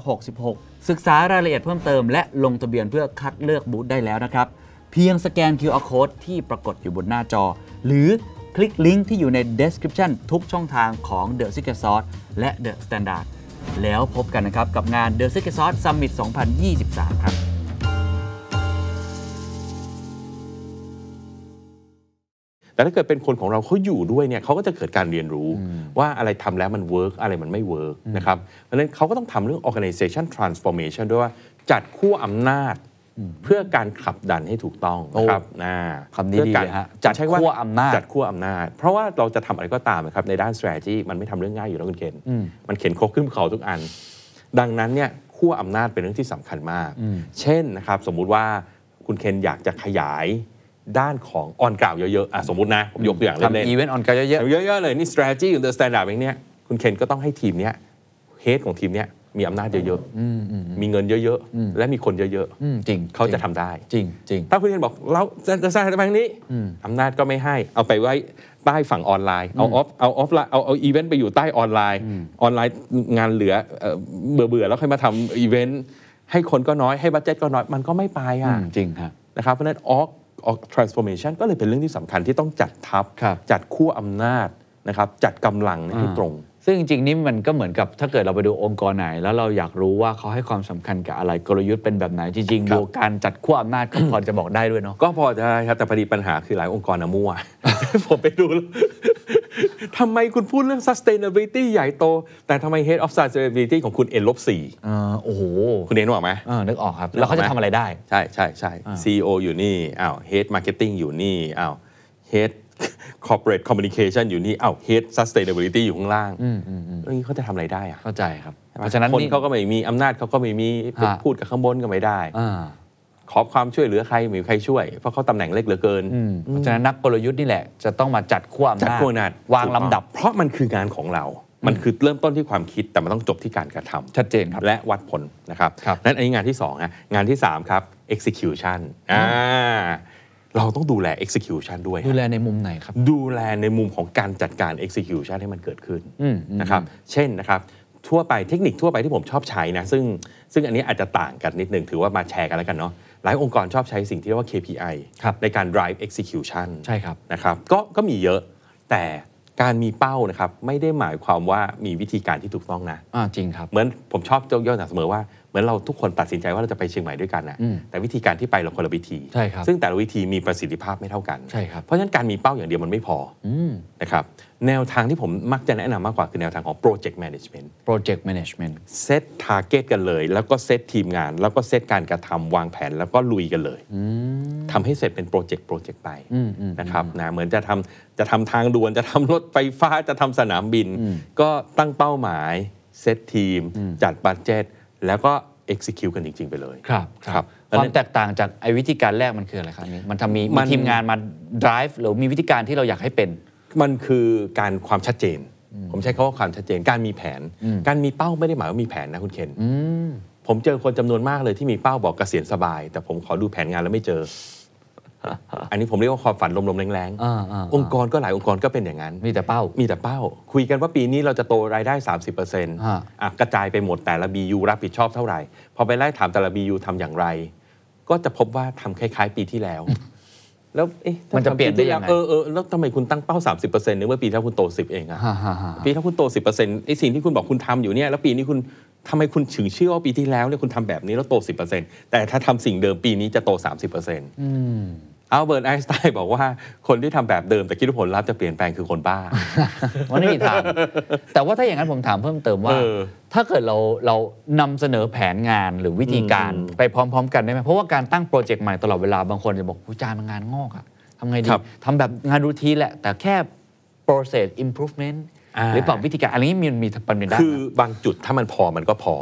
2566 ศึกษารายละเอียดเพิ่มเติม และลงทะเบียนเพื่อคัดเลือกบูธได้แล้วนะครับ เพียงสแกน QR Code ที่ปรากฏอยู่บนหน้าจอ หรือ คลิกลิงก์ที่อยู่ใน description ทุกช่องทางของ The Secret Sauce และ The Standard แล้วพบกันนะครับ กับงาน The Secret Sauce Summit 2023 ครับแต่ถ้าเกิดเป็นคนของเราเขาอยู่ด้วยเนี่ยเขาก็จะเกิดการเรียนรู้ว่าอะไรทำแล้วมัน work อะไรมันไม่ work นะครับเพราะฉะนั้นเขาก็ต้องทำเรื่อง organization transformation ด้วยว่าจัดขั้วอำนาจ เพื่อการขับดันให้ถูกต้องนะครับอ่าคำนี้ดีเลยฮะเพื่อการจัดใช้ว่าขั้วอำนาจจัดขั้วอำนาจ เพราะว่าเราจะทำอะไรก็ตามนะครับในด้าน strategy มันไม่ทำเรื่องง่ายอยู่แล้วคุณเคนมันเข็นครกขึ้นภูเขาทุกอัน ดังนั้นเนี่ยขั้วอำนาจเป็นเรื่องที่สำคัญมาก เช่นนะครับสมมุติว่าคุณเคนอยากจะขยายด้านของออนกล่าวเยอะๆอะสมมุตินะผมยกตัวอย่างเล่นๆทำอีเวนต์ออนกันเยอะเยอะๆเลยนี่ strategy ของ the standard เองเนี่ยคุณเคนก็ต้องให้ทีมเนี้ย head ของทีมเนี้ย มีอำนาจเยอะๆ มีเงินเยอะๆ และมีคนเยอะๆอืมจริงๆเขาจะทำได้ จริงจริงถ้าคุณเคนบอกเราจะสร้างอะไรทางนี้อำนาจก็ไม่ให้ เอาไปไว้ใต้ฝั่งออนไลน์ เอาออฟ เอาออฟไลน์ เอาเอาอีเวนต์ไปอยู่ใต้ออนไลน์ ออนไลน์งานเหลือเบื่อเบื่อๆแล้วค่อยมาทำอีเวนต์ ให้คนก็น้อย ให้ budget ก็น้อย มันก็ไม่ไปอะอืมจริงครับ นะครับ เพราะฉะนั้นออกออก transformation ก็เลยเป็นเรื่องที่สำคัญที่ต้องจัดทัพครับจัดขั้วอำนาจนะครับ จัดกำลังให้ตรง ซึ่งจริงๆนี่มันก็เหมือนกับถ้าเกิดเราไปดูองค์กรไหน แล้วเราอยากรู้ว่าเขาให้ความสำคัญกับอะไรกลยุทธ์เป็นแบบไหนจริงๆครับดูการจัดขั้วอำนาจก็พอจะบอกได้ด้วยเนาะก็พอจะได้ครับแต่พอดีปัญหาคือหลายองค์กรนะมั่วผมไปดูแล้วทำไมคุณพูดเรื่อง sustainability ใหญ่โต แต่ทำไม head of sustainability ของคุณ N ลบสี่เออโอ้โห คุณเอ็นบอกไหมเออนึกออกครับ แล้วเขาจะทำอะไรได้ ใช่ใช่ใช่อ่า CEO อยู่นี่ อ้าว head marketing อยู่นี่ อ้าว head corporate communication อยู่นี่อ้าว head sustainability อยู่ข้างล่างเรื่องนี้เขาจะทำอะไรได้อะเข้าใจครับ เพราะฉะนั้นคนนี่เขาก็ไม่มีอำนาจเขาก็ไม่มีไปฮะพูดกับข้างบนก็ไม่ได้อ่าขอความช่วยเหลือใครไม่มีใครช่วย เพราะเขาตำแหน่งเล็กเหลือเกินอืมเพราะฉะนั้นนักกลยุทธ์นี่แหละ จะต้องมาจัดขั้วอำนาจจัดขั้วอำนาจวางลำดับ เพราะมันคืองานของเรา มันคือเริ่มต้นที่ความคิดแต่มันต้องจบที่การกระทำชัดเจนครับและวัดผลนะครับครับนั้นอันนี้งานที่2นะงานที่3ครับ execution อ่า เราต้องดูแล execution ด้วยดูแลในมุมไหนครับ ดูแลในมุมของการจัดการ execution ให้มันเกิดขึ้นอืมอืมนะครับ เช่นนะครับทั่วไปเทคนิคทั่วไปที่ผมชอบใช้นะซึ่งซึ่งอันนี้อาจจะต่างกันนิดนึงถือว่ามาแชร์กันแล้วกันเนาะหลายองค์กรชอบใช้สิ่งที่เรียกว่า KPI ครับในการ drive execution ใช่ครับนะครับก็ก็มีเยอะแต่การมีเป้านะครับไม่ได้หมายความว่ามีวิธีการที่ถูกต้องนะอ่าจริงครับ เหมือนผมชอบยกย่อเสมอว่า เหมือนเราทุกคนตัดสินใจว่าเราจะไปเชียงใหม่ด้วยกันนะอืมแต่วิธีการที่ไปเราคนละวิธีใช่ครับซึ่งแต่ละวิธีมีประสิทธิภาพไม่เท่ากันใช่ครับเพราะฉะนั้นการมีเป้าอย่างเดียวมันไม่พออืมนะครับแนวทางที่ผมมักจะแนะนำมากกว่าคือแนวทางของ project management project management set target กันเลย แล้วก็เซตทีมงาน แล้วก็เซตการกระทำวางแผนแล้วก็ลุยกันเลยทำให้เสร็จเป็น project project ไปอืมอืมนะครับนะเหมือนจะทำจะทำทางด่วนจะทำรถไฟฟ้าจะทำสนามบิน ก็ตั้งเป้าหมาย เซตทีม จัดบัตเจ็ต แล้วก็ execute กันจริง ๆ ไปเลย ครับครับความแตกต่างจากไอ้วิธีการแรกมันคืออะไรครับนี่มันทำมีมันมีทีมงานมา drive หรือมีวิธีการที่เราอยากให้เป็น มันคือการความชัดเจน ผมใช้คำว่าความชัดเจนการมีแผน การมีเป้าไม่ได้หมายว่ามีแผนนะคุณเคนผมเจอคนจำนวนมากเลยที่มีเป้าบอกเกษียณสบาย แต่ผมขอดูแผนงานแล้วไม่เจอ อันนี้ผมเรียกว่าความฝันลมๆแรงอ่าอ่าๆองค์กรก็หลายองค์กรก็เป็นอย่างนั้น มีแต่เป้า มีแต่เป้า คุยกันว่าปีนี้เราจะโตรายได้ 30%อฮะ่ะกระจายไปหมดแต่ละ BU รับผิดชอบเท่าไหร่ พอไปไล่ถามแต่ละ BU ทำอย่างไร ก็จะพบว่าทำคล้าย ๆ ปีที่แล้ว แล้วเอ๊ะถ้ามันจะเปลี่ยนได้ยังไงเออเออแล้วทำไมคุณตั้งเป้า 30%นึกว่าปีที่แล้วคุณโต 10 เองอะฮ่าฮ่าฮ่าปีที่คุณโต 10%ไอ้สิ่งที่คุณบอกคุณทำอยู่เนี่ยแล้วปีนี้คุณทำไมคุณถึงเชื่อว่าปีที่แล้วเนี่ยคุณทำแบบนี้แล้วโต 10%แต่ถ้าทำสิ่งเดิมปีนี้จะโต 30%อ อัลเบิร์ตไอน์สไตน์บอกว่าคนที่ทำแบบเดิมแต่คิดว่าผลลัพธ์จะเปลี่ยนแปลงคือคนบ้ามันไม่มีทางแต่ว่าถ้าอย่างนั้นผมถามเพิ่มเติมว่าเออถ้าเกิดเราเรานำเสนอแผนงานหรือวิธีการอืมไปพร้อม ๆ กันได้ไหมเพราะว่าการตั้งโปรเจกต์ใหม่ตลอดเวลาบางคนจะบอกผู้จานมันงานงอกอะทำไงดีครับทำแบบงาน routine แหละ แต่แค่ process improvement อ่าหรือปรับวิธีการอะไรนี้มันมีปัญญาได้คือบางจุดถ้ามันพอมันก็พอ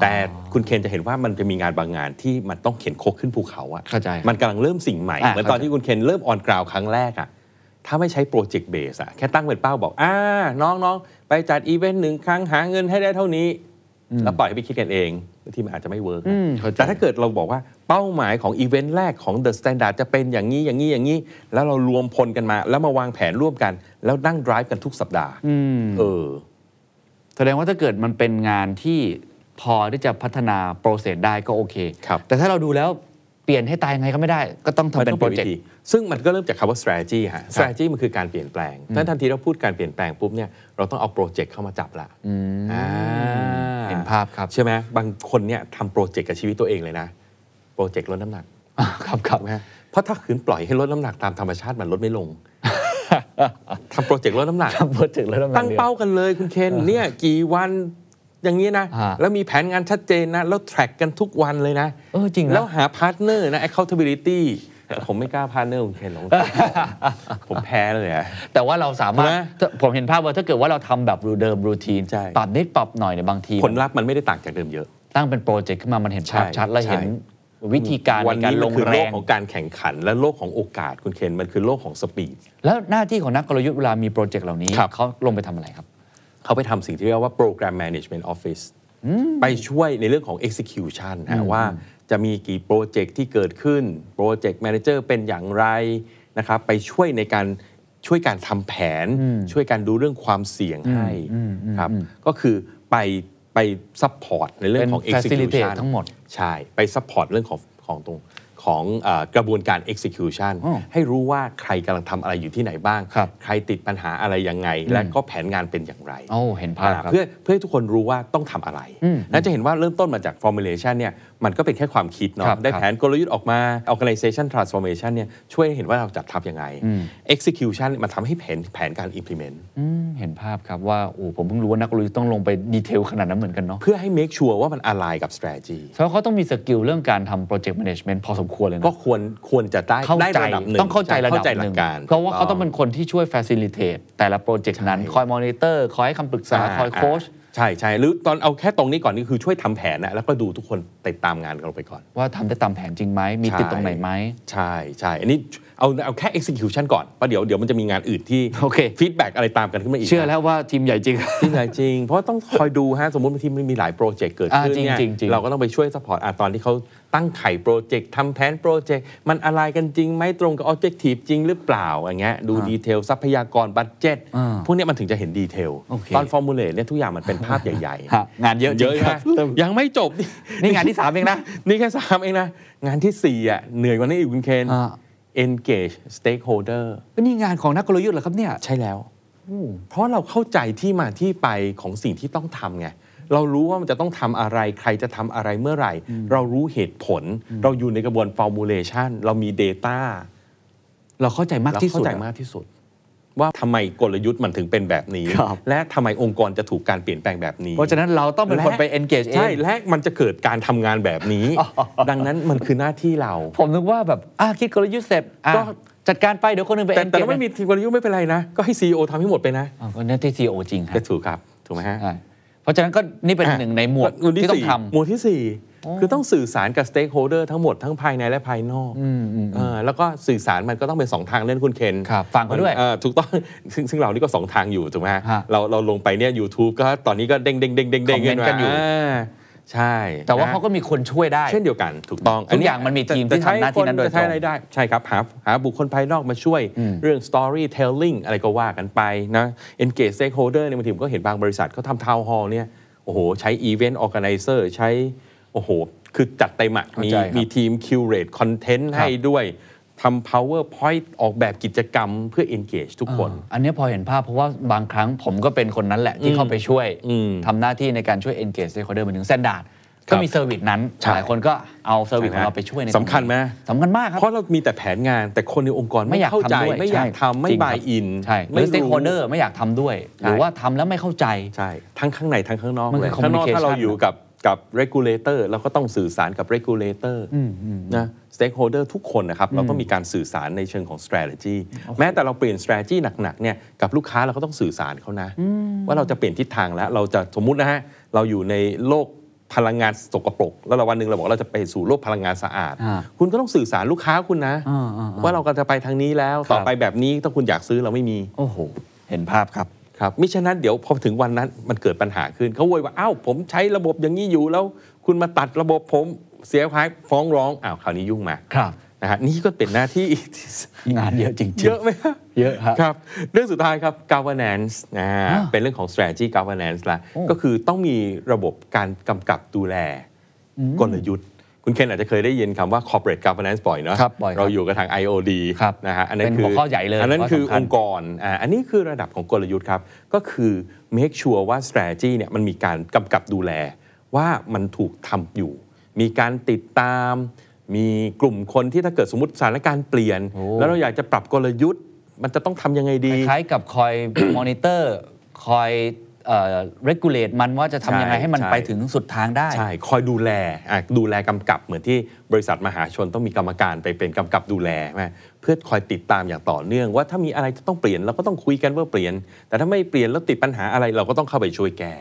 แต่คุณเคนจะเห็นว่ามันจะมีงานบางงานที่มันต้องเข็นครกขึ้นภูเขาอะเข้าใจมันกำลังเริ่มสิ่งใหม่อ่าเหมือนตอนเข้าใจ ที่คุณเคนเริ่ม on ground ครั้งแรกอะถ้าไม่ใช้ project based อะแค่ตั้งเป็นเป้าบอกอ่าน้องน้องไปจัดอีเวนต์หนึ่งครั้งหาเงินให้ได้เท่านี้ แล้วปล่อยให้ไปคิดกันเองบางทีมันอาจจะไม่ work อืมเข้าใจ แต่ถ้าเกิดเราบอกว่าเป้าหมายของอีเวนต์แรกของ The Standard จะเป็นอย่างนี้อย่างนี้อย่างนี้ แล้วเรารวมพลกันมา แล้วมาวางแผนร่วมกัน แล้วนั่ง drive กันทุกสัปดาห์ อืม เออ แสดงว่าถ้าเกิดมันเป็นงานที่ พอที่จะพัฒนา process ได้ก็โอเค ครับ แต่ถ้าเราดูแล้วเปลี่ยนให้ตายยังไงก็ไม่ได้ ก็ต้องทำเป็น project มันต้องปลี่ยนวิธีซึ่งมันก็เริ่มจากคำว่า strategy ฮะ strategy มันคือการเปลี่ยนแปลงถ้าทันทีเราพูดการเปลี่ยนแปลงปุ๊บเนี่ย เราต้องเอา project เข้ามาจับละอ่าเห็นภาพครับ ใช่ไหมบางคนเนี่ยทำ project กับชีวิตตัวเองเลยนะ project ลดน้ำหนัก ครับครับถูกไหมฮะเพราะถ้าขืนปล่อยให้ลดน้ำหนักตามธรรมชาติมันลดไม่ลงทำ project ลดน้ำหนักทำ project แล้วทำงานตั้งเป้ากันเลยคุณเคนเนี่ยกี่วัน อย่างนี้นะฮะแล้วมีแผนงานชัดเจนนะ แล้ว track กันทุกวันเลยนะ เออจริงนะแล้วหาพาร์ทเนอร์นะ accountability ผมไม่กล้า partner คุณเคนหรอกผมแพ้เลยอะแต่ว่าเราสามารถใช่ไหมถ้าผมเห็นภาพว่าถ้าเกิดว่าเราทำแบบรูเดิม routine ใช่ปรับนิดปรับหน่อยในยบางที ผลลัพธ์มันไม่ได้ต่างจากเดิมเยอะ ตั้งเป็นโปรเจกต์ขึ้นมามันเห็นภาพใช่ชัดและใช่เห็นวิธีการวันในการนี้ลมันงคือแรโลกงของการแข่งขัน และโลกของโอกาสคุณเคนมันคือโลกของสปีดแล้วหน้าที่ของนักกลยุทธ์เวลามีโปรเจกต์เหล่านี้ครับเขาลงไปทำอะไรครับ เขาไปทำสิ่งที่เรียกว่า Program Management Office ไปช่วยในเรื่องของ execution ฮะว่าจะมีกี่โปรเจกต์ที่เกิดขึ้น โปรเจกต์ Manager เป็นอย่างไรนะครับ ไปช่วยในการช่วยการทำแผน ช่วยการดูเรื่องความเสี่ยงให้ครับ ก็คือไปไป support ในเรื่องของเป็น facilitate execution ทั้งหมด ใช่ ไป support เรื่องของของตรง ของเออกระบวนการ execution อ๋อให้รู้ว่าใครกำลังทำอะไรอยู่ที่ไหนบ้างครับใครติดปัญหาอะไรยังไง และก็แผนงานเป็นอย่างไรโอ้เห็นภาพอ่าครับเพื่อเพื่อให้ทุกคนรู้ว่าต้องทำอะไรและจะเห็นว่าเริ่มต้นมาจาก formulation เนี่ย มันก็เป็นแค่ความคิดครัเนาะบได้ครับแผนกลยุทธ์ออกมา organization transformation เนี่ยช่วยให้เห็นว่าเราจะทำยังไง execution มันทำให้แผนแผนการ implement อืมเห็นภาพครับว่าโอ้ผมเพิ่งรู้ว่านักกลยุทธ์ต้องลงไป detail ขนาดนั้นเหมือนกันเนาะเพื่อให้ make sure ว่ามัน align กับ strategy เพราะเขาต้องมี skill เรื่องการทำ project management พอสมควรเลยนะก็ควรควรจะได้เข้าได้ใจระดับหนึ่งต้องเข้าใจระดับเข้าใจหหลันึ่งกการเพราะว่าเขาต้องเป็นคนที่ช่วย facilitate แต่ละโปรเจกต์นั้นใช่คอยมอนิเตอร์คอยให้คำปรึกษาคอยโค้ช ใช่ใช่หรือตอนเอาแค่ตรงนี้ก่อนนี่คือช่วยทำแผนนะแล้วก็ดูทุกคนติดตามงานกันเราไปก่อน ว่าทำได้ตามแผนจริงไหมมีใช่ติดตรงไหนไหมใช่ใช่อันนี้ เอาเอาแค่ execution ก่อนเพราะเดี๋ยวเดี๋ยวมันจะมีงานอื่นที่โอเค feedback อะไรตามกันขึ้นมาอีก เชื่อแล้วว่าทีมใหญ่จริงจริงจริง เพราะว่าต้องคอยดูฮะสมมติบางทีมันมีหลายโปรเจกต์เกิดขึ้นอ่าจริงเนี่ยจริงจริงเราก็ต้องไปช่วย support ตอนที่เขาตั้งไข่โปรเจกต์ทำแผนโปรเจกต์มันอะไรกันจริงไหมตรงกับ objective จริงหรือเปล่าอย่างเงี้ยดู detail ทรัพยากร budget อ่าพวกเนี้ยมันถึงจะเห็น detail โอเคตอน formulate เนี่ยทุกอย่างมันเป็นภาพใหญ่ฮะงานเยอะจริเยงอะครับนะบยังไม่จบนี่งานที่3เองนะนี่แค่สามเองนะงานที่สี่อะเหนื่อยกว่านี้อีกคุณเคนอ่า engage stakeholder นี่งานของนักกลยุทธ์เหรอครับเนี่ย ใช่แล้ว เพราะเราเข้าใจที่มาที่ไปของสิ่งที่ต้องทำไง เรารู้ว่ามันจะต้องทำอะไร ใครจะทำอะไรเมื่อไหร่ เรารู้เหตุผล เราอยู่ในกระบวน formulation เรามี Data เราเข้าใจมากเราที่เข้าสุดใจอะมากที่สุด ว่าทำไมกลยุทธ์มันถึงเป็นแบบนี้ครับและทำไมองค์กรจะถูกการเปลี่ยนแปลงแบบนี้ เพราะฉะนั้นเราต้องเป็นคนและไป engage เองใช่และมันจะเกิดการทำงานแบบนี้ ดังนั้นมันคือหน้าที่เรา ผมนึกว่าแบบอะคิดกลยุทธ์เสร็จอะก็จัดการไปเดี๋ยวคนหนึงไปแต่ engage แต่เราไม่มีทีมกลยุทธ์ไม่เป็นไรนะ ก็ให้ CEO ทำให้หมดไปนะอะก็นั่นที่ CEO จริงครัก็บถูกครับถูกไหมฮะใช่ เพราะฉะนั้นก็นี่เป็นอะหนึ่งในหมวดหมวดที่ต้องสี่ทหมวดที่สี่คือต้องสื่อสารกับ stakeholder ทั้งหมดทั้งภายในและภายนอกเออแล้วก็สื่อสารมันก็ต้องเป็นสองทางเล่นคุณเคนครับฟังเขาด้วยเออถูกต้องซึ่งซึ่งเรานี่ก็สองทางอยู่ถูกไหมฮะฮะเราเราลงไปเนี่ย YouTube ก็ตอนนี้ก็เด้งเด้งเด้งเด้งเด้งคอมเมนต์กันอยู่า ใช่ำแต่ว่านะ เขาก็มีคนช่วยได้ เช่นเดียวกันถูกต้องทุกอย่างมันมีทีมที่จะใช้ทำหน้าที่นั้นโดยจะใช้ตรงอะไรได้ใช่ครับหาหาบุคคลภายนอกมาช่วยเรื่อง storytelling อะไรก็ว่ากันไปนะ engage stakeholder ในยบางทีผมก็เห็นบางบริษัทเขาทำ town hall เนี่ยโอ้โห ใช้ event organizer ใช้ โอ้โห คือจัดเต็มอะเข้ามีใจครับมีทีม curate content ครับให้ด้วย ทำ powerpoint ออกแบบกิจกรรมเพื่อ engage ทุกคนอ่าอันเนี้ยพอเห็นภาพเพราะว่าบางครั้งผมก็เป็นคนนั้นแหละที่เข้าไปช่วยอืมทำหน้าที่ในการช่วย engage stakeholder เหมือนถึงเส้นดาดก็มี service นั้นใช่หลายคนก็เอา service ของเราไปช่วยในตรงนี้สำคัญไหมสำคัญมากครับ เพราะเรามีแต่แผนงานแต่คนในองค์กรไม่ไม่อยากเข้าใจทำด้วยไม่อยากใช่ทำไม่จริงครับบายอินใช่หรืไม่อ stakeholder ไม่อยากทำด้วยใช่หรือว่าทำแล้วไม่เข้าใจใช่ทั้งข้างในทั้งข้างนอกมันเลคืยอข้างนอก communication ถ้าเราอยู่กับ กับ regulator เราก็ต้องสื่อสารกับ regulator นะ stakeholder ทุกคนนะครับ เราต้องมีการสื่อสารในเชิงของ strategy แม้แต่เราเปลี่ยน strategy หนักๆเนี่ยกับลูกค้าเราก็ต้องสื่อสารเขานะ ว่าเราจะเปลี่ยนทิศทางแล้ว เราจะสมมุตินะฮะ เราอยู่ในโลกพลังงานสกปรก แล้วเราวันหนึ่งเราบอกเราจะไปสู่โลกพลังงานสะอาดอ่าคุณก็ต้องสื่อสารลูกค้าคุณนะอ่าอ่าอ่าว่าเราก็จะไปทางนี้แล้วต่อครับไปแบบนี้ถ้าคุณอยากซื้อเราไม่มีโอ้โหเห็นภาพครับ ครับมิฉะนั้นเดี๋ยวพอถึงวันนั้นมันเกิดปัญหาขึ้นเขาโวยว่าอ้าวผมใช้ระบบอย่างนี้อยู่แล้ว คุณมาตัดระบบผมเสียหายฟ้องร้องอ้าวคราวนี้ยุ่งมาครับนะฮะนี่ก็เป็นหน้าที่งานเยอะจริงๆ เยอะไหมครับเยอะครับครับเรื่องสุดท้ายครับ governance นะอ่าเป็นเรื่องของ strategy governance ละโอ้ก็คือต้องมีระบบการกำกับดูแลกลยุทธ์ คุณเคนอาจจะเคยได้ยินคำว่า corporate governance บ่อยเนาะครับบ่อยครับเราอยู่กับทาง IOD ครับนะฮะอันนั้นเป็นคืหัวข้อใหญ่เลยอันนั้นข้อคือสำคัญ องค์กรอ่าอันนี้คือระดับของกลยุทธ์ครับ ก็คือ make sure ว่า strategy เนี่ยมันมีการกำกับดูแล ว่ามันถูกทำอยู่ มีการติดตาม มีกลุ่มคนที่ถ้าเกิดสมมติสถานการณ์เปลี่ยนโอ้แล้วเราอยากจะปรับกลยุทธ์ มันจะต้องทำยังไงดี คล้ายๆกับคอย มอนิเตอร์ คอย เอ่อ regulate มันว่าจะทำยังไงใช่ให้มันใช่ไปถึงสุดทางได้ ใช่ คอยดูแลอะดูแลกำกับเหมือนที่บริษัทมหาชนต้องมีกรรมการไปเป็นกำกับดูแลใช่ไหมเพื่อคอยติดตามอย่างต่อเนื่อง ว่าถ้ามีอะไรจะต้องเปลี่ยนเราก็ต้องคุยกันว่าเปลี่ยน แต่ถ้าไม่เปลี่ยนแล้วติดปัญหาอะไรเราก็ต้องเข้าไปช่วยแก้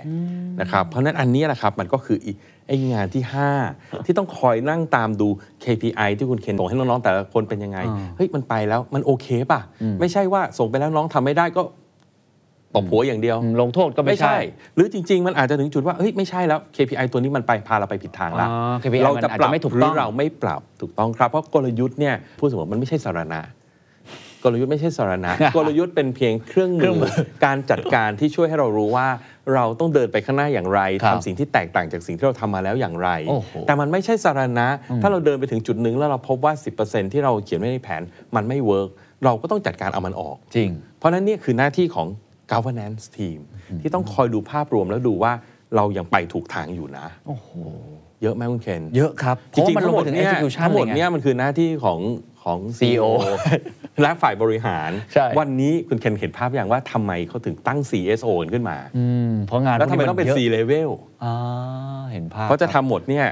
นะครับเพราะฉะนั้นอันนี้แหละครับมันก็คืออีไอ้งานที่ 5 ที่ต้องคอยนั่งตามดู KPI ที่คุณเคนส่งให้น้องๆแต่ละคนเป็นยังไงอ่าเฮ้ยมันไปแล้วมันโอเคป่ะ ไม่ใช่ว่าส่งไปแล้วน้องทำไม่ได้ก็ ตบหัวอย่างเดียว ลงโทษก็ไม่ใช่ หรือจริง ๆ มันอาจจะถึงจุดว่าเฮ้ยไม่ใช่แล้ว KPI ตัวนี้มันไปพาเราไปผิดทางแล้วอ๋อ KPI เราจะมันอาจปรับจะไม่ถูกหรืต้อองเราไม่ปรับถูกต้องครับ เพราะกลยุทธ์เนี่ยพูดเสมอมันไม่ใช่สารณะกลยุทธ์ไม่ใช่สรณะกลยุทธ์เป็นเพียงเครื่องมือเครื่มืองมือการจัดการที่ช่วยให้เรารู้ว่าเราต้องเดินไปข้างหน้าอย่างไรครับทำสิ่งที่แตกต่างจากสิ่งที่เราทำมาแล้วอย่างไรโอ้โหแต่มันไม่ใช่สรณะ ถ้าเราเดินไปถึงจุดหนึ่งแล้วเราพบว่า 10%ที่เราเขียนไว้ในแผนมันไม่ work เราก็ต้องจัดการเอามันออกจริง เพราะฉะนั้นเนี่ยคือหน้าที่ของ governance team ที่ต้องคอยดูภาพรวมแล้วดูว่าเรายังไปถูกทางอยู่นะ โอ้โห เยอะไหมคุณเคนเยอะครับจริงๆเพราะว่ามันลทั้งงหมไปดถึงเนี่ย execution ทั้งหมดเลยไงเนี่ยมันคือหน้าที่ของของ CEO และฝ่ายบริหารใช่วันนี้คุณเคนเห็นภาพอย่างว่าทำไมเขาถึงตั้ง CSO ขึ้นมาอืมเพราะงานแล้วทำไมพวกต้องเป็นยะ C level อ่าเห็นภาพเพราะจะคบทำหมดเนี่ย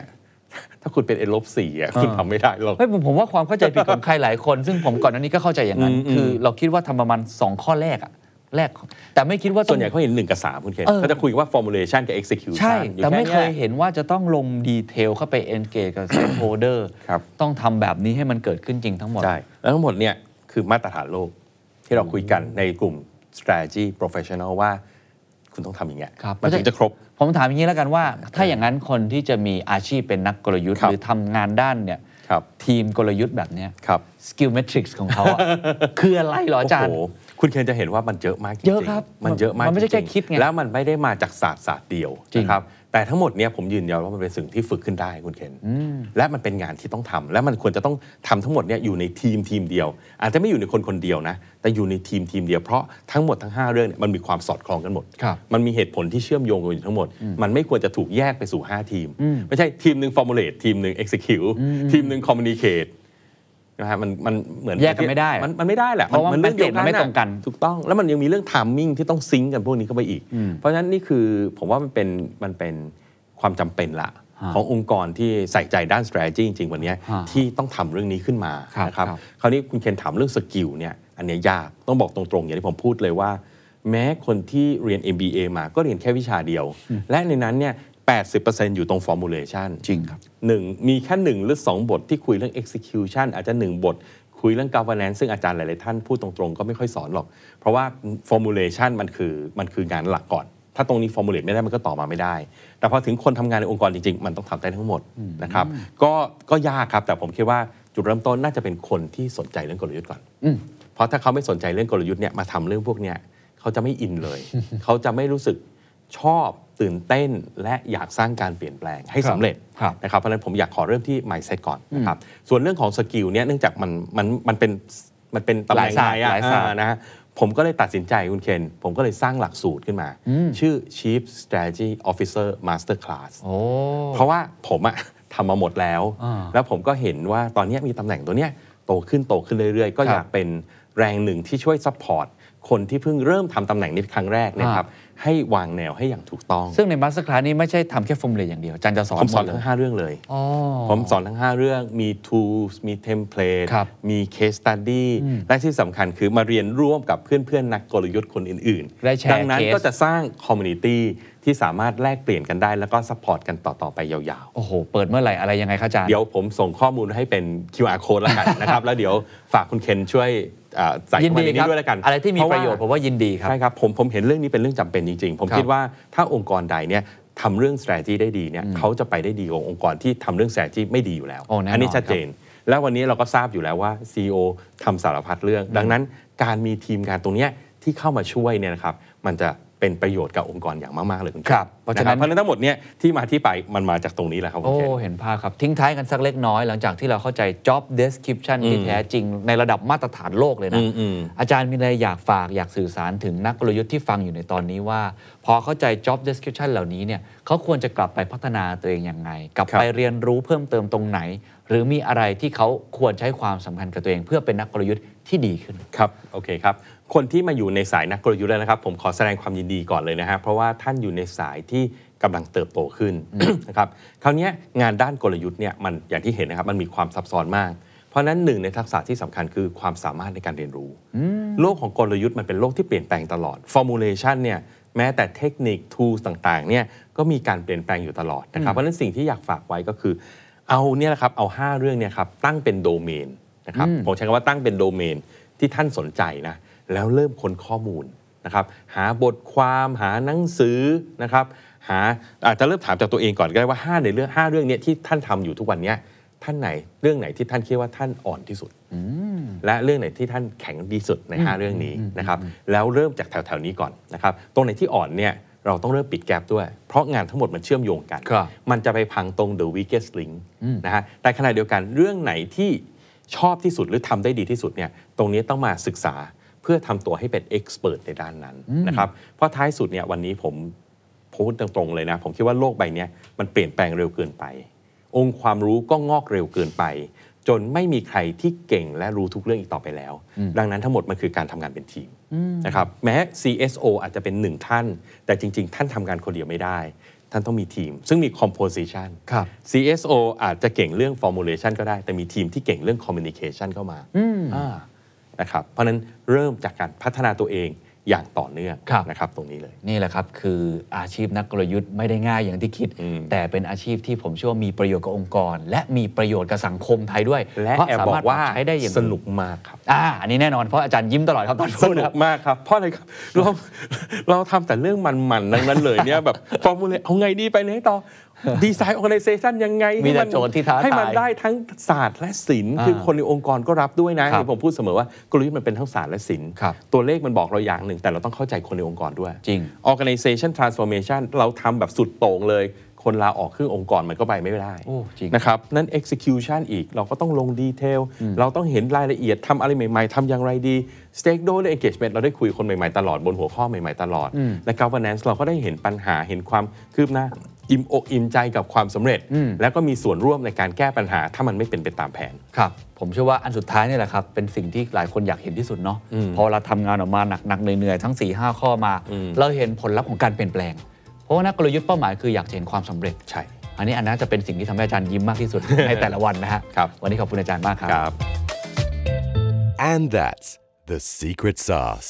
ถ้าคุณเป็น N ลบสี่อะคุณทำไม่ได้หรอกเฮ้ยผมผมว่าความเข้าใจผิดของใครหลายคน ซึ่งผมก่อนหน้านี้ก็เข้าใจอย่างนั้นอืมอืมคือเราคิดว่าทำประมาณ 2 ข้อแรกอะ แรก แต่ไม่คิดว่าส่วนใหญ่เขาเห็นหนึ่งกับสามคุณเคนเออเขาจะคุยว่า formulation กับ execution ใช่อยู่แต่ไม่แเคยเห็นว่าจะต้องลงดีเทลเข้าไป engage กับ stakeholder ครับต้องทำแบบนี้ให้มันเกิดขึ้นจริงทั้งหมด ใช่ แล้วทั้งหมดเนี่ยคือมาตรฐานโลกที่เราคุยกันในกลุ่ม strategy professional ว่าคุณต้องทำอย่างเงี้ยครับมันถึงจะครบ ผมถามอย่างนี้แล้วกันว่า ถ้าอย่างนั้นคนที่จะมีอาชีพเป็นนักกลยุทธ์ครับหรือทำงานด้านเนี่ยครับทีมกลยุทธ์แบบเนี้ยครับ skill matrix ของเขาอะคืออะไรเหรออาจารย์โโห คุณเคนจะเห็นว่ามันเยอะมากจริงๆเยอะครับมันเยอะมากมันไม่ใช่จริงๆแค่คิดไงแล้วมันไม่ได้มาจากศาสตร์ศาสตร์เดียวจริง นะครับแต่ทั้งหมดเนี่ยผมยืนยันว่ามันเป็นสิ่งที่ฝึกขึ้นได้คุณเคนและมันเป็นงานที่ต้องทำและมันควรจะต้องทำทั้งหมดเนี่ยอยู่ในทีมทีมเดียว อาจจะไม่อยู่ในคนคนเดียวนะแต่อยู่ในทีมทีมเดียวเพราะทั้งหมดทั้ง5เรื่องเนี่ยมันมีความสอดคล้องกันหมด ครับ มันมีเหตุผลที่เชื่อมโยงกันอยู่ทั้งหมด มันไม่ควรจะถูกแยกไปสู่ 5 ทีม ไม่ใช่ทีมหนึ่ง formulate ทีมหนึ่ง execute ทีมหนึ่ง communicate นะฮะมันมันเหมือนแยกกันไม่ได้มันมันไม่ได้แหละเพราะว่ามันเรื่องเดียว message มันไม่ตรงกันถูกต้องแล้วมันยังมีเรื่อง timing ที่ต้องซิงก์กันพวกนี้เข้าไปอีก เพราะฉะนั้นนี่คือผมว่ามันเป็นมันเป็นความจำเป็นละฮะขององค์กรที่ใส่ใจด้าน strategy จริงๆ วันเนี้ยฮะที่ต้องทำเรื่องนี้ขึ้นมาครับนะครับครับคราวนี้คุณเคนถามเรื่องสกิลเนี่ยอันเนี้ยยากต้องบอกตรงๆ อย่างที่ผมพูดเลยว่า แม้คนที่เรียน MBA มาก็เรียนแค่วิชาเดียว และในนั้นเนี่ย 80%อยู่ตรง formulation จริงครับ หนึ่งมีแค่หนึ่งหรือสองบทที่คุยเรื่อง execution อาจจะหนึ่งบท คุยเรื่อง governance ซึ่งอาจารย์หลาย ๆ ท่านพูดตรง ๆ ก็ไม่ค่อยสอนหรอก เพราะว่า formulation มันคือมันคืองานหลักก่อน ถ้าตรงนี้ formulate ไม่ได้มันก็ต่อมาไม่ได้ แต่พอถึงคนทำงานในองค์กรจริง ๆ มันต้องทำได้ทั้งหมดนะครับก็ก็ยากครับแต่ผมคิดว่าจุดเริ่มต้นน่าจะเป็นคนที่สนใจเรื่องกลยุทธ์ก่อนเพราะถ้าเขาไม่สนใจเรื่องกลยุทธ์เนี่ยมาทำเรื่องพวกเนี้ยเขาจะไม่อินเลย เขาจะไม่รู้สึก ชอบตื่นเต้นและอยากสร้างการเปลี่ยนแปลงให้สำเร็จครับนะครับเพราะฉะนั้นผมอยากขอเริ่มที่ mindset ก่อนนะครับส่วนเรื่องของสกิลเนี่ยเนื่องจากมันมันมันเป็นมันเป็นตำแหน่งหลายศาสตร์ไงอะหลายศาสตร์อ่านะฮะผมก็เลยตัดสินใจคุณเคน ผมก็เลยสร้างหลักสูตรขึ้นมา ชื่อ Chief Strategy Officer Master Class โอ้เพราะว่าผมอะทำมาหมดแล้วอ่าแล้วผมก็เห็นว่าตอนเนี้ยมีตำแหน่งตัวเนี้ยโตขึ้นโตขึ้นเรื่อยๆ ก็ครับอยากเป็นแรงหนึ่งที่ช่วย support คนที่เพิ่งเริ่มทำตำแหน่งนี้ครั้งแรกเนะครับ ให้วางแนวให้อย่างถูกต้อง ซึ่งใน Master Class นี้ไม่ใช่ทำแค่ฟอร์มูลอย่างเดียวอาจารย์จะสอนผมสอนหดเลยทั้ง 5 เรื่องเลยอ๋อผมสอนทั้ง 5 เรื่องมี tools มี template ครับมี case study และที่สำคัญคือมาเรียนร่วมกับเพื่อนๆ นักกลยุทธ์คนอื่นได้แชร์ดันั้น case ก็จะสร้าง community ที่สามารถแลกเปลี่ยนกันได้แล้วก็ support กันต่อ ๆ ไปยาวโอ้โห เปิดเมื่อไหร่ อะไรยังไงครับอาจารๆย์ เดี๋ยวผมส่งข้อมูลให้เป็น QR code แล้วกันนะครับ แล้วเดี๋ยวฝากคุณเคนช่วยอ่า ใส่ยินเข้ามาดีในครันี้บด้วยแล้วกันอะไรที่มีเพาประโยชน์ผมว่ายินดีครับใช่ครับผมผมเห็นเรื่องนี้เป็นเรื่องจำเป็นจริงๆ ผมครับคิดว่าถ้าองค์กรใดเนี่ยทำเรื่อง strategy ได้ดีเนี่ยเขาจะไปได้ดีกว่าองค์กรที่ทำเรื่อง strategy ไม่ดีอยู่แล้วโอ้แน่นอนอันี้ชัดเจนครัแล้ววันนี้เราก็ทราบอยู่แล้วว่า CEO ทำสารพัดเรื่อง ดังนั้นการมีทีมงานตรงเนี้ยที่เข้ามาช่วยเนี่ยนะครับมันจะ เป็นประโยชน์กับองค์กรอย่างมาก ๆ เลยคุณครับเพราะฉะนั้นเพราะฉะนั้นทั้งหมดเนี่ยที่มาที่ไปมันมาจากตรงนี้แหละครับคุณโอ้เคนเห็นภาพครับ ทิ้งท้ายกันสักเล็กน้อยหลังจากที่เราเข้าใจ job description ที่แท้จริงในระดับมาตรฐานโลกเลยนะอืมอืมอาจารย์มีอะไรอยากฝากอยากสื่อสารถึงนักกลยุทธ์ที่ฟังอยู่ในตอนนี้ว่า พอเข้าใจ job description เหล่านี้เนี่ยเขาควรจะกลับไปพัฒนาตัวเองยังไง กลับครับไปเรียนรู้เพิ่มเติมตรงไหน หรือมีอะไรที่เขาควรใช้ความสำคัญกับตัวเอง เพื่อเป็นนักกลยุทธ์ที่ดีขึ้นครับโอเคครับ คนที่มาอยู่ในสายนักกลยุทธ์แล้วนะครับ ผมขอแสดงความยินดีก่อนเลยนะฮะเพราะว่าท่านอยู่ในสายที่กำลังเติบโตขึ้นนะครับคราวเนี้ยงานด้านกลยุทธ์เนี่ยมันอย่างที่เห็นนะครับมันมีความซับซ้อนมาก เพราะฉะนั้นหนึ่งในทักษะที่สำคัญคือความสามารถในการเรียนรู้ โลกของกลยุทธ์มันเป็นโลกที่เปลี่ยนแปลงตลอด formulation เนี่ยแม้แต่เทคนิค tools ต่างๆเนี่ยก็มีการเปลี่ยนแปลงอยู่ตลอดนะครับเพราะฉะนั้นสิ่งที่อยากฝากไว้ก็คือ เอาเนี่ยนะครับเอา 5 เรื่องเนี่ยครับตั้งเป็นโดเมนนะครับผมใช้คำว่าตั้งเป็นโดเมนที่ท่านสนใจนะ แล้วเริ่มค้นข้อมูลนะครับหาบทความหาหนังสือนะครับหาอาจจะเริ่มถามจากตัวเองก่อนก็ได้ว่า 5 ในเรื่อง 5 เรื่องเนี้ยที่ท่านทำอยู่ทุกวันเนี้ยท่านไหนเรื่องไหนที่ท่านคิดว่าท่านอ่อนที่สุด และเรื่องไหนที่ท่านแข็งดีสุดใน 5 เรื่องนี้นะครับแล้วเริ่มจากแถวๆนี้ก่อนนะครับตรงไหนที่อ่อนเนี่ยเราต้องเริ่มปิดแกลบด้วย เพราะงานทั้งหมดมันเชื่อมโยงกันครับมันจะไปพังตรง the weakest link นะฮะแต่ขณะเดียวกันเรื่องไหนที่ชอบที่สุดหรือทำได้ดีที่สุดเนี่ยตรงนี้ต้องมาศึกษา เพื่อทำตัวให้เป็น expert ในด้านนั้นนะครับเพราะท้ายสุดเนี่ยวันนี้ผมพูดตรงๆเลยนะ ผมคิดว่าโลกใบเนี้ยมันเปลี่ยนแปลงเร็วเกินไป องค์ความรู้ก็งอกเร็วเกินไป จนไม่มีใครที่เก่งและรู้ทุกเรื่องอีกต่อไปแล้ว ดังนั้นทั้งหมดมันคือการทำงานเป็นทีมนะครับแม้ CSO อาจจะเป็นหนึ่งท่าน แต่จริง ๆ ท่านทำงานคนเดียวไม่ได้ ท่านต้องมีทีม ซึ่งมี composition ครับ CSO อาจจะเก่งเรื่อง formulation ก็ได้ แต่มีทีมที่เก่งเรื่อง communication เข้ามาอ่า นะครับเพราะฉะนั้นเริ่มจากการพัฒนาตัวเองอย่างต่อเนื่องครับนะครับตรงนี้เลยนี่แหละครับคืออาชีพนักกลยุทธ์ไม่ได้ง่ายอย่างที่คิดอืมแต่เป็นอาชีพที่ผมเชื่อว่ามีประโยชน์กับองค์กร และมีประโยชน์กับสังคมไทยด้วย และเพราะแอบสาบอมารถกว่าใช้ได้อย่างสนุกมากครับอ่าอันนี้แน่นอนเพราะอาจารย์ยิ้มตลอดครับตอนสพูดนุคกรับมากครับเพราะอะไรครับเราเราทำแต่เรื่องมันๆทั้งนั้นเลยเนี่ยแบบฟอร์มูลเอาไงดีไปไหนต่อ ดีไซน์ organization ยังไงมีแต่ให้นโจทย์ที่ท้าให้มันทายได้ทั้งศาสตร์และศิลป์อ่าคือคนในองค์กรก็รับด้วยนะครับที่ผมพูดเสมอว่ากลยุทธ์มันเป็นทั้งศาสตร์และศิลป์ครับตัวเลขมันบอกเราอย่างหนึ่ง แต่เราต้องเข้าใจคนในองค์กรด้วย จริง organization transformation เราทำแบบสุดโต่งเลยคนลาออกครึ่งองค์กรมันก็ไปไม่ได้โอ้จริงนะครับ นั้น execution อีกเราก็ต้องลงดีเทล เราต้องเห็นรายละเอียดทำอะไรใหม่ ๆทำอย่างไรดี stakeholder engagement เราได้คุยกับคนใหม่ ๆ ตลอดบนหัวข้อใหม่ ๆ ตลอด และ governance เราก็ได้เห็นปัญหาเห็นความคืบหน้า อิ่มอกอิ่มใจกับความสำเร็จ แล้วก็มีส่วนร่วมในการแก้ปัญหา ถ้ามันไม่เป็นไปตามแผนครับผมเชื่อว่าอันสุดท้ายนี่แหละครับ เป็นสิ่งที่หลายคนอยากเห็นที่สุดเนาะพอเราทำงานออกมาหนักๆเหนื่อยๆทั้ง4 5ข้อมา เราเห็นผลลัพธ์ของการเปลี่ยนแปลง เพราะว่านักกลยุทธ์เป้าหมายคืออยากจะเห็นความสำเร็จใช่ อันนี้อันน่าจะเป็นสิ่งที่ทำให้อาจารย์ยิ้มมากที่สุดในแต่ละวันนะฮะครับวันนี้ขอบคุณอาจารย์มากครับครับ And that's the secret sauce.